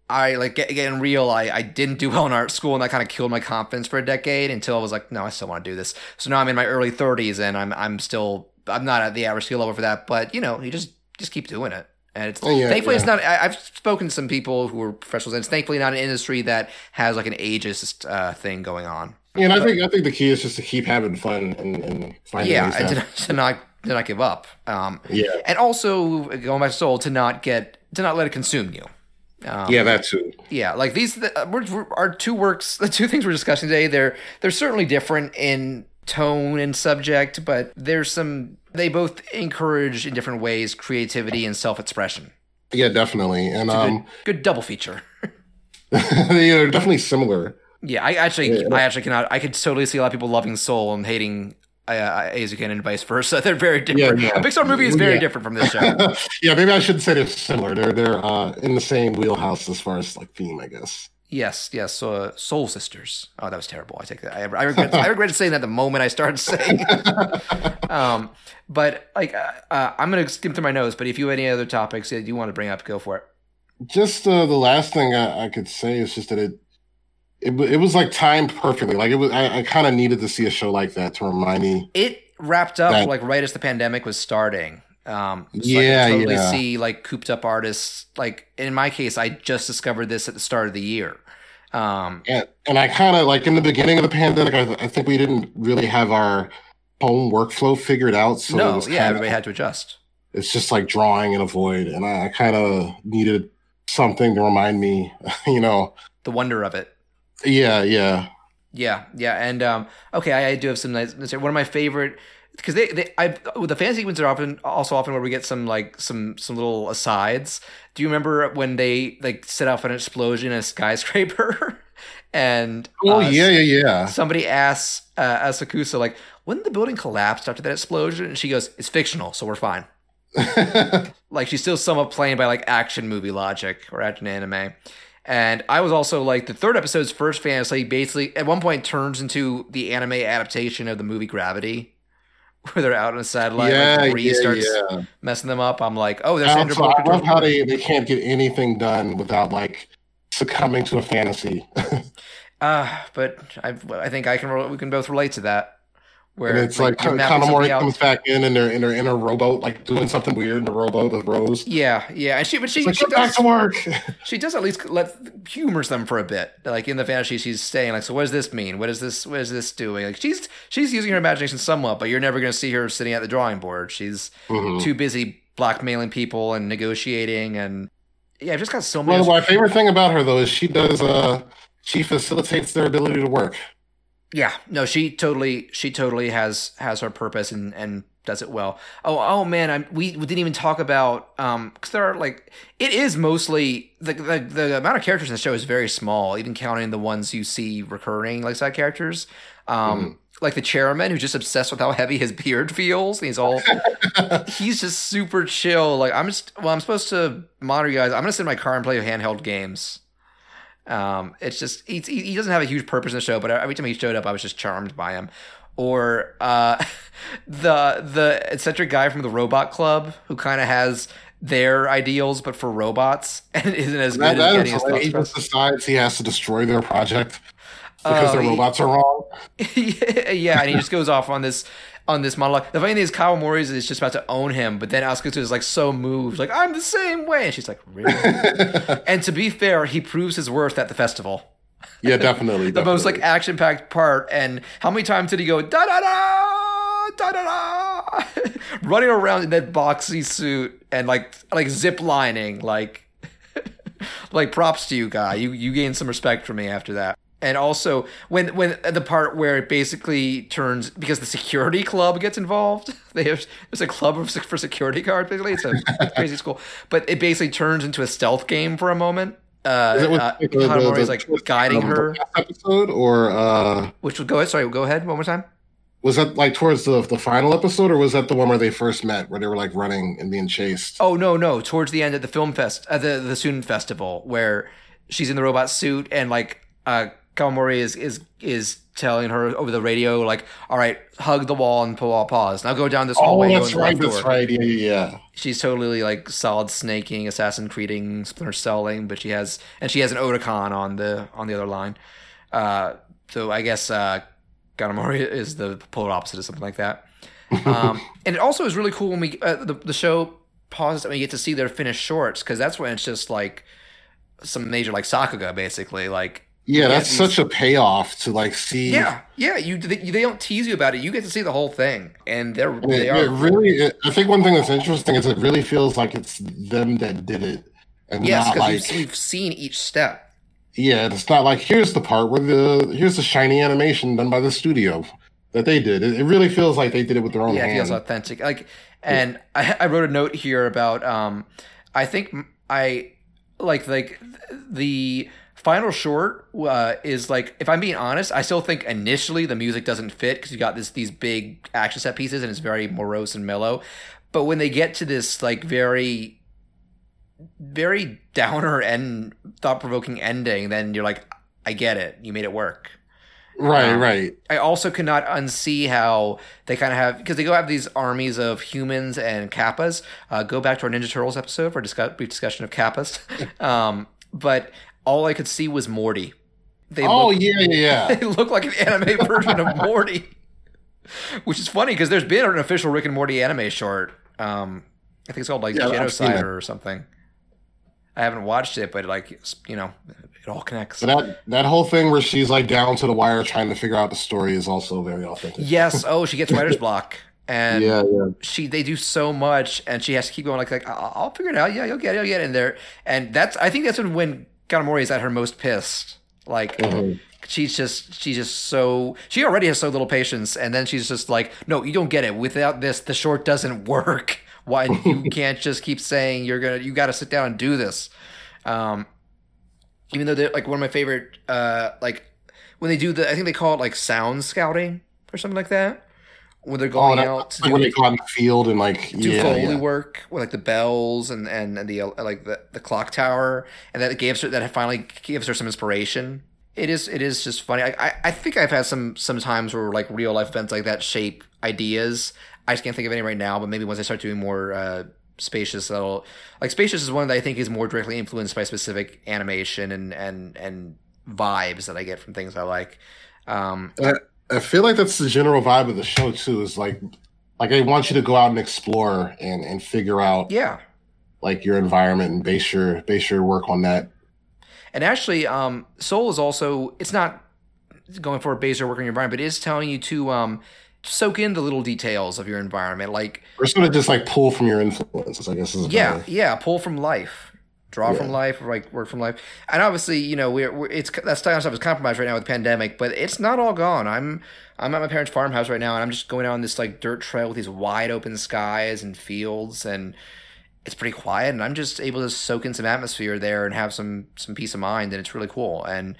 I like get, getting real. I, I didn't do well in art school, and that kind of killed my confidence for a decade until I was like, no, I still want to do this. So now I'm in my early 30s, and I'm I'm still I'm not at the average skill level for that. But you know, you just just keep doing it, and it's Oh, yeah, thankfully it's not. I, I've spoken to some people who are professionals, and it's thankfully not an industry that has like an ageist uh, thing going on. And I think I think the key is just to keep having fun and, and finding Yeah, ways to to, not- to not give up. Um, yeah, and also going my soul to not get to not let it consume you. Um, yeah, that too. yeah, like these the, uh, we're, we're, our two works, the two things we're discussing today. They're they're certainly different in tone and subject, but there's some. They both encourage in different ways creativity and self expression. Yeah, definitely. And um, Good double feature. they're definitely similar. Yeah, I actually Yeah. I actually cannot. I could totally see a lot of people loving Soul and hating. Uh, Eizouken and vice versa. They're very different. Yeah, yeah. A Pixar movie is very Yeah. different from this show. yeah, maybe I shouldn't say they're similar. They're they're uh, in the same wheelhouse as far as like theme, I guess. Yes, yes. Uh, Soul Sisters. Oh, that was terrible. I take that. I, I regret. I regretted saying that the moment I started saying. um, but like, uh, uh, I'm gonna skim through my notes. But if you have any other topics that you want to bring up, go for it. Just uh, the last thing I, I could say is just that it it, it was like timed perfectly. Like it was, I, I kind of needed to see a show like that to remind me. It wrapped up That- like right as the pandemic was starting. Um, so Yeah, I totally yeah. see like cooped up artists. Like in my case, I just discovered this at the start of the year. Um, And, and I kind of like in the beginning of the pandemic, I, th- I think we didn't really have our home workflow figured out. So it no, was yeah, kinda- everybody had to adjust. it's just like drawing in a void, and I, I kind of needed something to remind me, you know. The wonder of it. Yeah, yeah, Yeah, yeah, and um, okay, I, I do have some nice. One of my favorite because they, they I the fan sequences are often also often where we get some like some some little asides. Do you remember when they like set off an explosion in a skyscraper? and oh uh, yeah, yeah, yeah. somebody asks uh, Asakusa like, "Wouldn't the building collapsed after that explosion?" And she goes, "It's fictional, so we're fine." like she's still somewhat playing by like action movie logic or action anime. And I was also like the third episode's first fantasy basically at one point turns into the anime adaptation of the movie Gravity, where they're out on a satellite, yeah, like, yeah, starts yeah. messing them up. I'm like, oh, there's I Sandra also- I love how they, they can't get anything done without like succumbing to a fantasy. Uh, but I, I think I can we can both relate to that. Where and it's like, you're Kanamori comes back in and they're in her in a rowboat, like doing something weird in the rowboat with Rose. Yeah, yeah, and she, but she, like, she get back does, to work. she does at least let humors them for a bit. Like in the fantasy, she's saying like, "So what does this mean? What is this? What is this doing?" Like she's she's using her imagination somewhat, but you're never going to see her sitting at the drawing board. She's Mhm. too busy blackmailing people and negotiating, and yeah, I've just got so many. Well, my favorite thing about her though is she does uh she facilitates their ability to work. Yeah, no, she totally, she totally has has her purpose and and does it well. Oh, oh man, I'm, we we didn't even talk about um because there are like it is mostly the, the the amount of characters in the show is very small, even counting the ones you see recurring like side characters. Um, like the chairman who's just obsessed with how heavy his beard feels. And he's all he's just super chill. Like I'm just well, I'm supposed to monitor you guys. I'm gonna sit in my car and play handheld games. Um, it's just he, he doesn't have a huge purpose in the show, but every time he showed up, I was just charmed by him. Or uh, the the eccentric guy from the Robot Club who kind of has their ideals, but for robots, and isn't as good That, at that getting his like, he just decides he has to destroy their project because Oh, their he- robots are wrong. yeah, and he just goes off on this on this monologue. The funny thing is, Kanamori's is just about to own him, but then Asuka is like so moved, like I'm the same way, and she's like, really? and to be fair, he proves his worth at the festival. Yeah, definitely. The most like action packed part, and how many times did he go da da da da da da, running around in that boxy suit and like like zip lining, like like props to you, guy. You you gained some respect from me after that. And also when when the part where it basically turns because the security club gets involved, they have there's a club of, for security guards. Basically, it's a crazy school, but it basically turns into a stealth game for a moment. Uh, Is it with uh, the- the- is like the- guiding um, her. episode, or uh, Which would go ahead. Sorry, go ahead one more time. was that like towards the the final episode, or was that the one where they first met, where they were like running and being chased? Oh no, no, towards the end at the film fest, at the the student festival, where she's in the robot suit and like uh Kanamori is is is telling her over the radio like, all right, hug the wall and pull out pause. Now go down this Oh, hallway. go that's right. That's door. right. Yeah, yeah, yeah. She's totally like solid snaking, assassin creating, splinter selling, but she has and she has an Otacon on the on the other line. Uh, so I guess uh, Kanamori is the polar opposite of something like that. Um, and it also is really cool when we uh, the the show pauses and we get to see their finished shorts because that's when it's just like some major like Sakuga basically like Yeah, that's such a payoff to like see. yeah yeah you they, they don't tease you about it you get to see the whole thing and they're It, they it are really. It, I think one thing that's interesting is it really feels like it's them that did it, and yes not because like we've, we've seen each step yeah. It's not like here's the part where the here's the shiny animation done by the studio that they did. It, it really feels like they did it with their own yeah, it hand. feels authentic. Like, and I, I wrote a note here about. Um, I think I like like the final short uh, is like if I'm being honest, I still think initially the music doesn't fit because you got this these big action set pieces and it's very morose and mellow. But when they get to this like very very downer and thought provoking ending, then you're like, I get it. You made it work. right, Um, right. I also cannot unsee how they kind of have because they go have these armies of humans and kappas. Uh, go back to our Ninja Turtles episode for a discuss- brief discussion of kappas. um, but all I could see was Morty. They Oh look, yeah, yeah, yeah. they look like an anime version of Morty, which is funny because there's been an official Rick and Morty anime short. Um, I think it's called like Yeah, Genocide or something. I haven't watched it, but like you know, it all connects. So that that whole thing where she's like down to the wire trying to figure out the story is also very authentic. Yes. Oh, she gets writer's block, and yeah, yeah. she they do so much, and she has to keep going like like I'll, I'll figure it out. Yeah, you'll get it. You'll get it in there, and that's I think that's when when Kanamori is at her most pissed. Like Mhm. she's just she's just so she already has so little patience, and then she's just like, no, you don't get it. Without this, the short doesn't work. Why you can't just keep saying you're gonna you got to sit down and do this. Um, even though they're like one of my favorite uh like when they do the I think they call it like sound scouting or something like that when they're Oh, going that, out to do when they caught in the field and like do yeah, foley yeah. work with like the bells and and, and the uh, like the, the clock tower and that gives her that finally gives her some inspiration. It is it is just funny. I, I i think i've had some some times where like real life events like that shape ideas. I just can't think of any right now but maybe once i start doing more uh spacious that'll like spacious is one that i think is more directly influenced by specific animation and and and vibes that i get from things i like. Um I feel like that's the general vibe of the show too. Is like like they want you to go out and explore and and figure out yeah like your environment and base your base your work on that. And actually, um, Soul is also it's not going for a base or work on your environment, but it is telling you to um, soak in the little details of your environment. Like, Or sort of just like pull from your influences. I guess is yeah, yeah, pull from life. Draw yeah. from life or like work from life. And obviously, you know, we're, we're it's that style stuff is compromised right now with the pandemic, but it's not all gone. I'm I'm at my parents' farmhouse right now, and I'm just going down this like dirt trail with these wide open skies and fields, and it's pretty quiet. And I'm just able to soak in some atmosphere there and have some some peace of mind, and it's really cool. And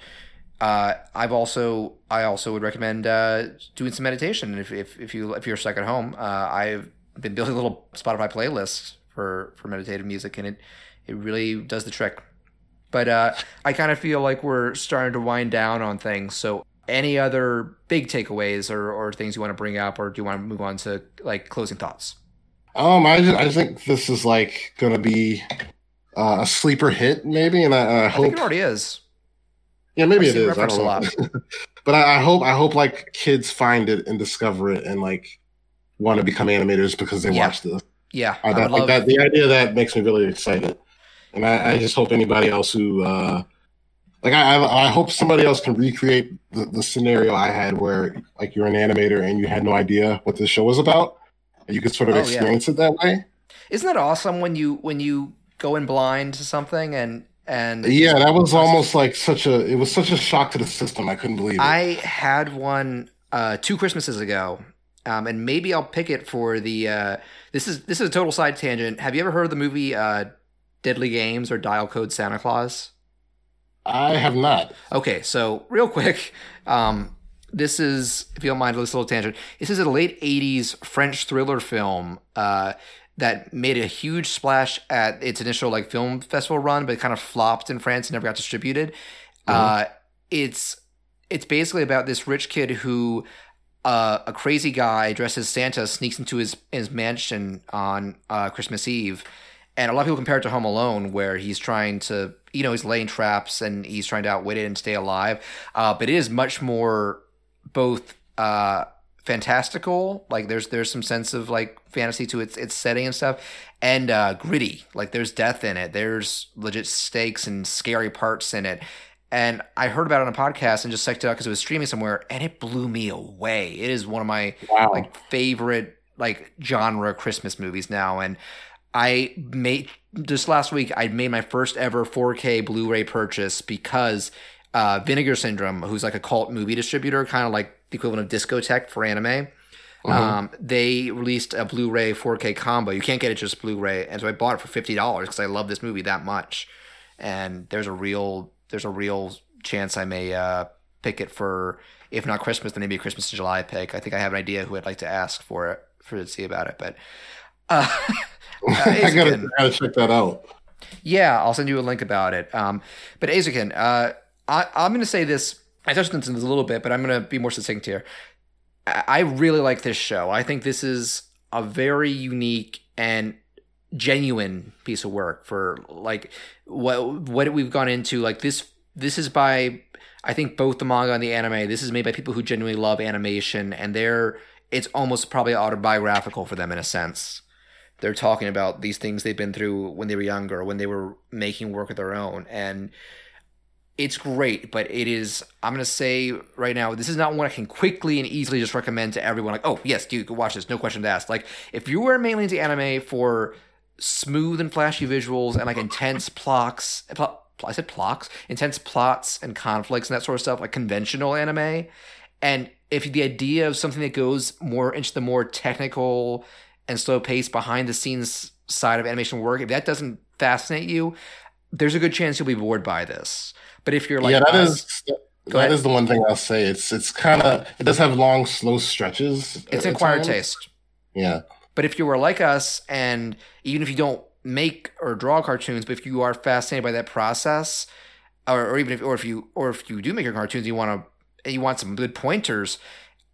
uh, I've also I also would recommend uh, doing some meditation if, if if you if you're stuck at home. Uh, I've been building a little Spotify playlist for for meditative music, and it it really does the trick. But uh, I kind of feel like we're starting to wind down on things. So, any other big takeaways or, or things you want to bring up, or do you want to move on to like closing thoughts? Um, I just, I think this is like going to be uh, a sleeper hit, maybe, and I, I, hope I think it already is. Yeah, maybe I've it is. I don't know. but I, I, hope I hope like kids find it and discover it and like want to become animators because they yeah. watch this. Yeah, I, I love... that the idea that makes me really excited and I, I just hope anybody else who uh, like I, I hope somebody else can recreate the, the scenario I had where like you're an animator and you had no idea what the show was about, and you could sort of oh, experience yeah. it that way. Isn't that awesome when you when you go in blind to something and and yeah, that was almost like such a it was such a shock to the system. I couldn't believe it. I had one uh, two Christmases ago, um, and maybe I'll pick it for the. Uh, this is this is a total side tangent. Have you ever heard of the movie uh, Deadly Games or Dial Code Santa Claus? I have not. Okay, so real quick, um, this is, if you don't mind, this little tangent. This is a late '80s French thriller film uh, that made a huge splash at its initial like film festival run, but it kind of flopped in France and never got distributed. Mm-hmm. Uh, it's it's basically about this rich kid who uh, a crazy guy dressed as Santa sneaks into his his mansion on uh, Christmas Eve and a lot of people compare it to Home Alone, where he's trying to, you know, he's laying traps and he's trying to outwit it and stay alive. Uh, but it is much more both uh, fantastical, like there's there's some sense of like fantasy to its its setting and stuff, and uh, gritty. Like there's death in it. There's legit stakes and scary parts in it. And I heard about it on a podcast and just checked it out because it was streaming somewhere, and it blew me away. It is one of my wow. like favorite like genre Christmas movies now, and I made just last week. I made my first ever 4K Blu-ray purchase because uh, Vinegar Syndrome, who's like a cult movie distributor, kind of like the equivalent of Discotek for anime. Mm-hmm. Um, they released a Blu-ray 4K combo. You can't get it just Blu-ray, and so I bought it for fifty dollars because I love this movie that much. And there's a real there's a real chance I may uh, pick it for if not Christmas, then maybe a Christmas to July pick. I think I have an idea who I'd like to ask for it for to see about it, but. Uh, I gotta, gotta check that out. Yeah, I'll send you a link about it. Um, but Eizouken, uh, I, I'm going to say this. I touched on this a little bit, but I'm going to be more succinct here. I, I really like this show. I think this is a very unique and genuine piece of work for like what what we've gone into. Like this, this is by I think both the manga and the anime. This is made by people who genuinely love animation, and they're it's almost probably autobiographical for them in a sense they're talking about these things they've been through when they were younger, when they were making work of their own. And it's great, but it is, I'm going to say right now, this is not one I can quickly and easily just recommend to everyone. Like, oh, yes, you can watch this, no question asked. Like, if you were mainly into anime for smooth and flashy visuals and like intense plots, pl- I said plots, intense plots and conflicts and that sort of stuff, like conventional anime. And if the idea of something that goes more into the more technical and slow pace behind the scenes side of animation work, if that doesn't fascinate you, there's a good chance you'll be bored by this. But if you're like, yeah, that is that is the one thing I'll say. It's it's kind of it does have long, slow stretches. Uh, it's acquired taste. Yeah. But if you were like us, and even if you don't make or draw cartoons, but if you are fascinated by that process, or, or even if or if you or if you do make your cartoons, you want to you want some good pointers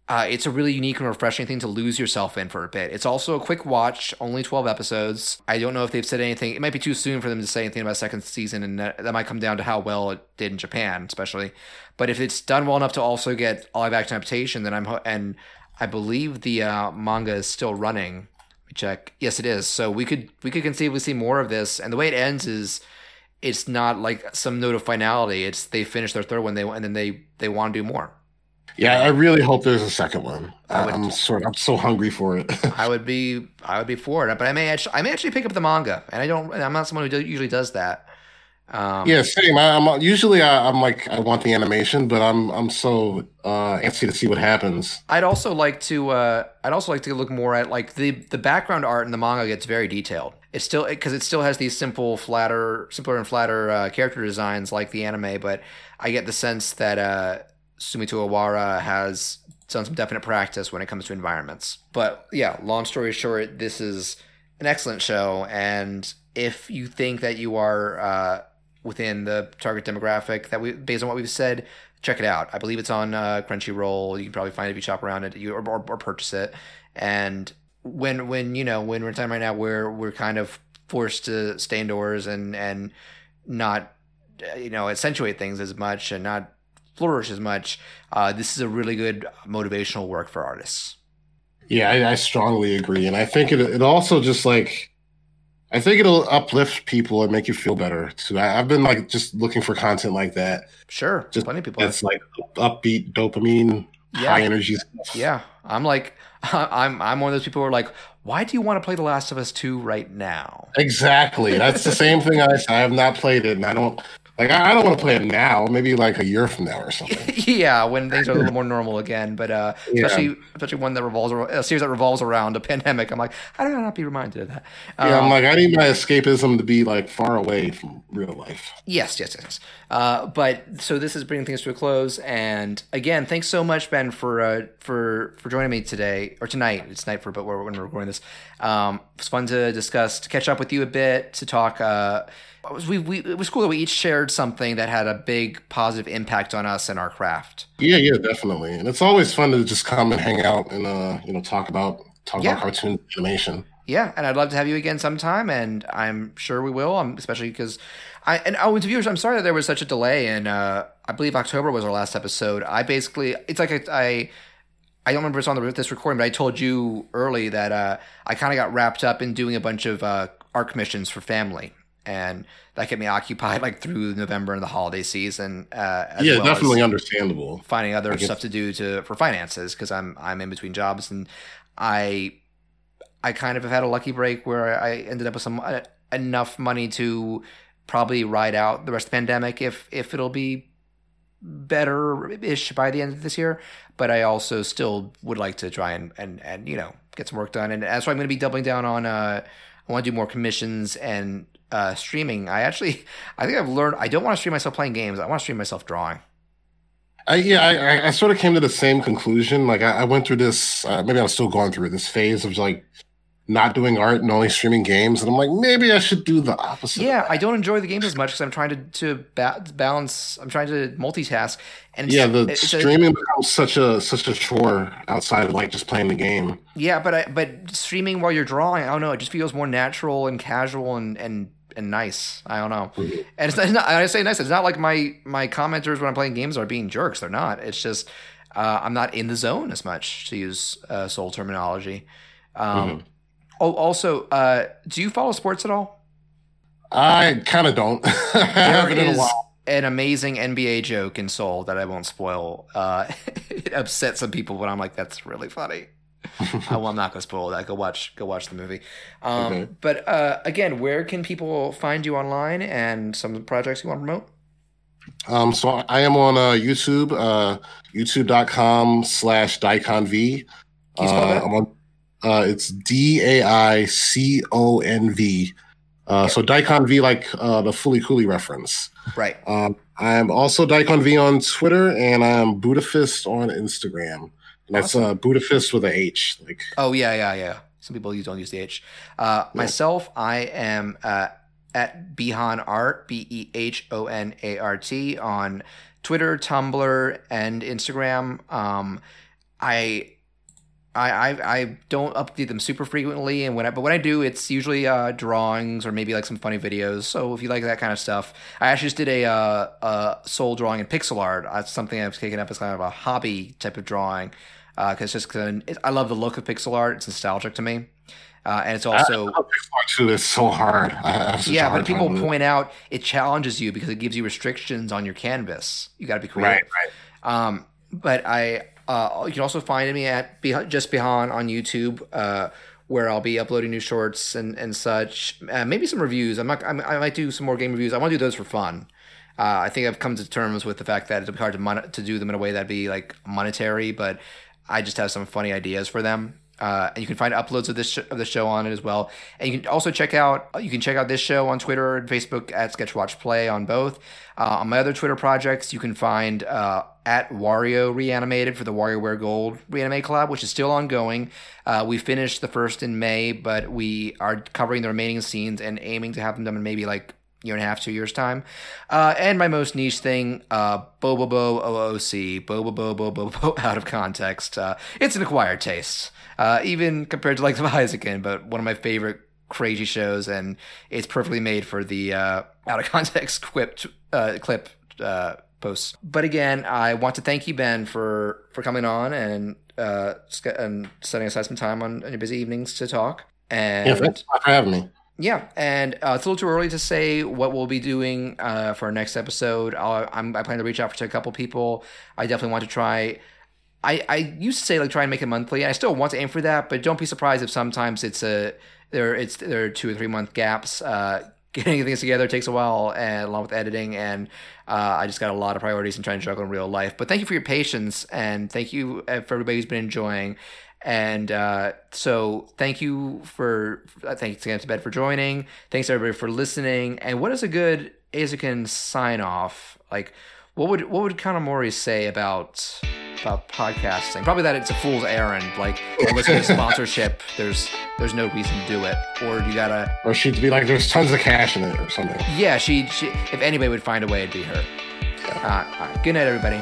uh, it's a really unique and refreshing thing to lose yourself in for a bit. It's also a quick watch, only 12 episodes. I don't know if they've said anything. It might be too soon for them to say anything about second season, and that, that might come down to how well it did in Japan, especially. But if it's done well enough to also get live action adaptation, then I'm and I believe the uh, manga is still running. Let me check. Yes, it is. So we could we could conceivably see more of this. And the way it ends is it's not like some note of finality. It's they finish their third one, they and then they they want to do more. Yeah, I really hope there's a second one. Would, I'm sort. I'm so hungry for it. I would be. I would be for it, but I may actually. I may actually pick up the manga, and I don't. I'm not someone who usually does that. Um, yeah, same. I, I'm usually I, I'm like I want the animation, but I'm I'm so uh, antsy to see what happens. I'd also like to uh, I'd also like to look more at like the the background art in the manga gets very detailed. It's still because it still has these simple, flatter, simpler and flatter uh, character designs like the anime, but I get the sense that uh, Sumito Oowara has done some definite practice when it comes to environments. But yeah, long story short, this is an excellent show, and if you think that you are uh, within the target demographic that we based on what we've said, check it out. I believe it's on uh, Crunchyroll. You can probably find it if you shop around it, or, or, or purchase it. And when when you know when we're in time right now where we're kind of forced to stay indoors and and not you know accentuate things as much and not flourish as much, uh, this is a really good motivational work for artists. Yeah, I, I strongly agree, and I think it it also just like I think it'll uplift people and make you feel better too. I, have been like just looking for content like that. Sure, just plenty of people. That's like upbeat, dopamine, yeah. high energy stuff. Yeah, I'm like, I'm I'm one of those people who are like, why do you want to play The Last of Us Two right now? Exactly. That's the same thing I I have not played it, and I don't like I don't want to play it now. Maybe like a year from now or something. yeah, when things are a little more normal again. But uh, especially yeah. especially one that revolves around, a series that revolves around a pandemic. I'm like, how do I not be reminded of that? Yeah, um, I'm like, I need my escapism to be like far away from real life. Yes, yes, yes. Uh, but so this is bringing things to a close. And again, thanks so much, Ben, for uh, for for joining me today or tonight. It's night for but when we're recording this. Um, it's fun to discuss, to catch up with you a bit, to talk. Uh, was, we, we, it was cool that we each shared something that had a big positive impact on us and our craft. Yeah, yeah, definitely. And it's always fun to just come and hang out and uh, you know talk about talk yeah. about cartoon animation. Yeah, and I'd love to have you again sometime, and I'm sure we will. Um, especially because I and oh, to viewers, I'm sorry that there was such a delay, and uh, I believe October was our last episode. I basically, it's like a, I. I don't remember if it's on the, this recording, but I told you early that uh, I kind of got wrapped up in doing a bunch of uh, art commissions for family and that kept me occupied like through November and the holiday season. Uh, yeah, well definitely understandable. Finding other stuff to do to for finances because I'm I'm in between jobs and I I kind of have had a lucky break where I ended up with some uh, enough money to probably ride out the rest of the pandemic if if it'll be better ish by the end of this year. But I also still would like to try and and and you know get some work done and that's why I'm going to be doubling down on. Uh, I want to do more commissions and uh, streaming, I actually, I think I've learned I don't want to stream myself playing games. I want to stream myself drawing. I, yeah, I, I sort of came to the same conclusion. Like I, I went through this, uh, maybe I'm still going through this phase of like not doing art and only streaming games, and I'm like, maybe I should do the opposite. Yeah, I don't enjoy the games as much because I'm trying to to ba- balance. I'm trying to multitask, and yeah, the streaming a, becomes such a such a chore outside of like just playing the game. Yeah, but I, but streaming while you're drawing, I don't know. It just feels more natural and casual and and and nice. I don't know. Mm-hmm. And it's not, it's not, I say nice. It's not like my my commenters when I'm playing games are being jerks. They're not. It's just uh, I'm not in the zone as much to use uh, soul terminology. Um, mm-hmm. Oh, also, uh, do you follow sports at all? I kind of don't. there is an amazing NBA joke in Soul that I won't spoil. Uh, it upset some people, but I'm like, that's really funny. well, I'm not going to spoil that. Go watch, go watch the movie. Um, okay. But uh, again, where can people find you online and some projects you want to promote? Um, so I am on uh, YouTube, uh, youtube.com slash DaiconV. Uh, I'm on, uh, it's D A I C O N V. Uh, so Daicon V, like uh, the Fooly Cooly reference. Right. Um, I'm also Daicon V on Twitter, and I'm Budafist on Instagram. That's awesome. uh, Budapest with a H. Like oh yeah yeah yeah. Some people don't use the H. Uh, yeah. Myself, I am uh, at Behon Art B E H O N A R T on Twitter, Tumblr, and Instagram. Um, I I, I, I don't update them super frequently, and when I, but when I do, it's usually uh, drawings or maybe like some funny videos. So if you like that kind of stuff, I actually just did a, uh, a soul drawing in pixel art. That's something I've taken up as kind of a hobby type of drawing because uh, just cause I love the look of pixel art. It's nostalgic to me. Uh, and it's also too. It's so hard. yeah, but people point out it challenges you because it gives you restrictions on your canvas. You got to be creative. Right, right. Um, but I uh, you can also find me at just Behon on YouTube, uh, where I'll be uploading new shorts and and such. Uh, maybe some reviews. I'm not. I'm, i might do some more game reviews. I want to do those for fun. Uh, I think I've come to terms with the fact that it'll be hard to mon- to do them in a way that'd be like monetary, but I just have some funny ideas for them. Uh, and you can find uploads of this sh- of the show on it as well. And you can also check out you can check out this show on Twitter and Facebook at Sketchwatch Play on both. Uh, on my other Twitter projects, you can find uh, at Wario Reanimated for the WarioWare Gold Reanimate Collab, which is still ongoing. Uh, we finished the first in May, but we are covering the remaining scenes and aiming to have them done in maybe like year and a half, two years time. Uh, and my most niche thing, uh, Bo OOC, Bo Bo Bo Bo out of context. Uh, it's an acquired taste, uh, even compared to like the Eizouken, but one of my favorite crazy shows, and it's perfectly made for the uh, out of context quip uh, clip uh, posts. But again, I want to thank you, Ben, for for coming on and uh, and setting aside some time on, on your busy evenings to talk. And Yeah, thanks for having me. Yeah, and uh, it's a little too early to say what we'll be doing uh, for our next episode. I'm, I plan to reach out to a couple people. I definitely want to try. I, I used to say like try and make it monthly, and I still want to aim for that. But don't be surprised if sometimes it's a there it's there are two or three month gaps. Uh, getting things together takes a while, and along with editing, and uh, I just got a lot of priorities and trying to juggle in real life. But thank you for your patience, and thank you uh, for everybody who's been enjoying. And uh, so, thank you for uh, thanks again to Ben for joining. Thanks everybody for listening. And what is a good Eizouken sign off? Like, what would what would Kanamori say about about podcasting? Probably that it's a fool's errand. Like, unless it's a sponsorship, there's there's no reason to do it. Or you gotta, Or she'd be like, there's tons of cash in it or something. yeah. She she if anybody would find a way, it'd be her. Uh, all right. Good night, everybody.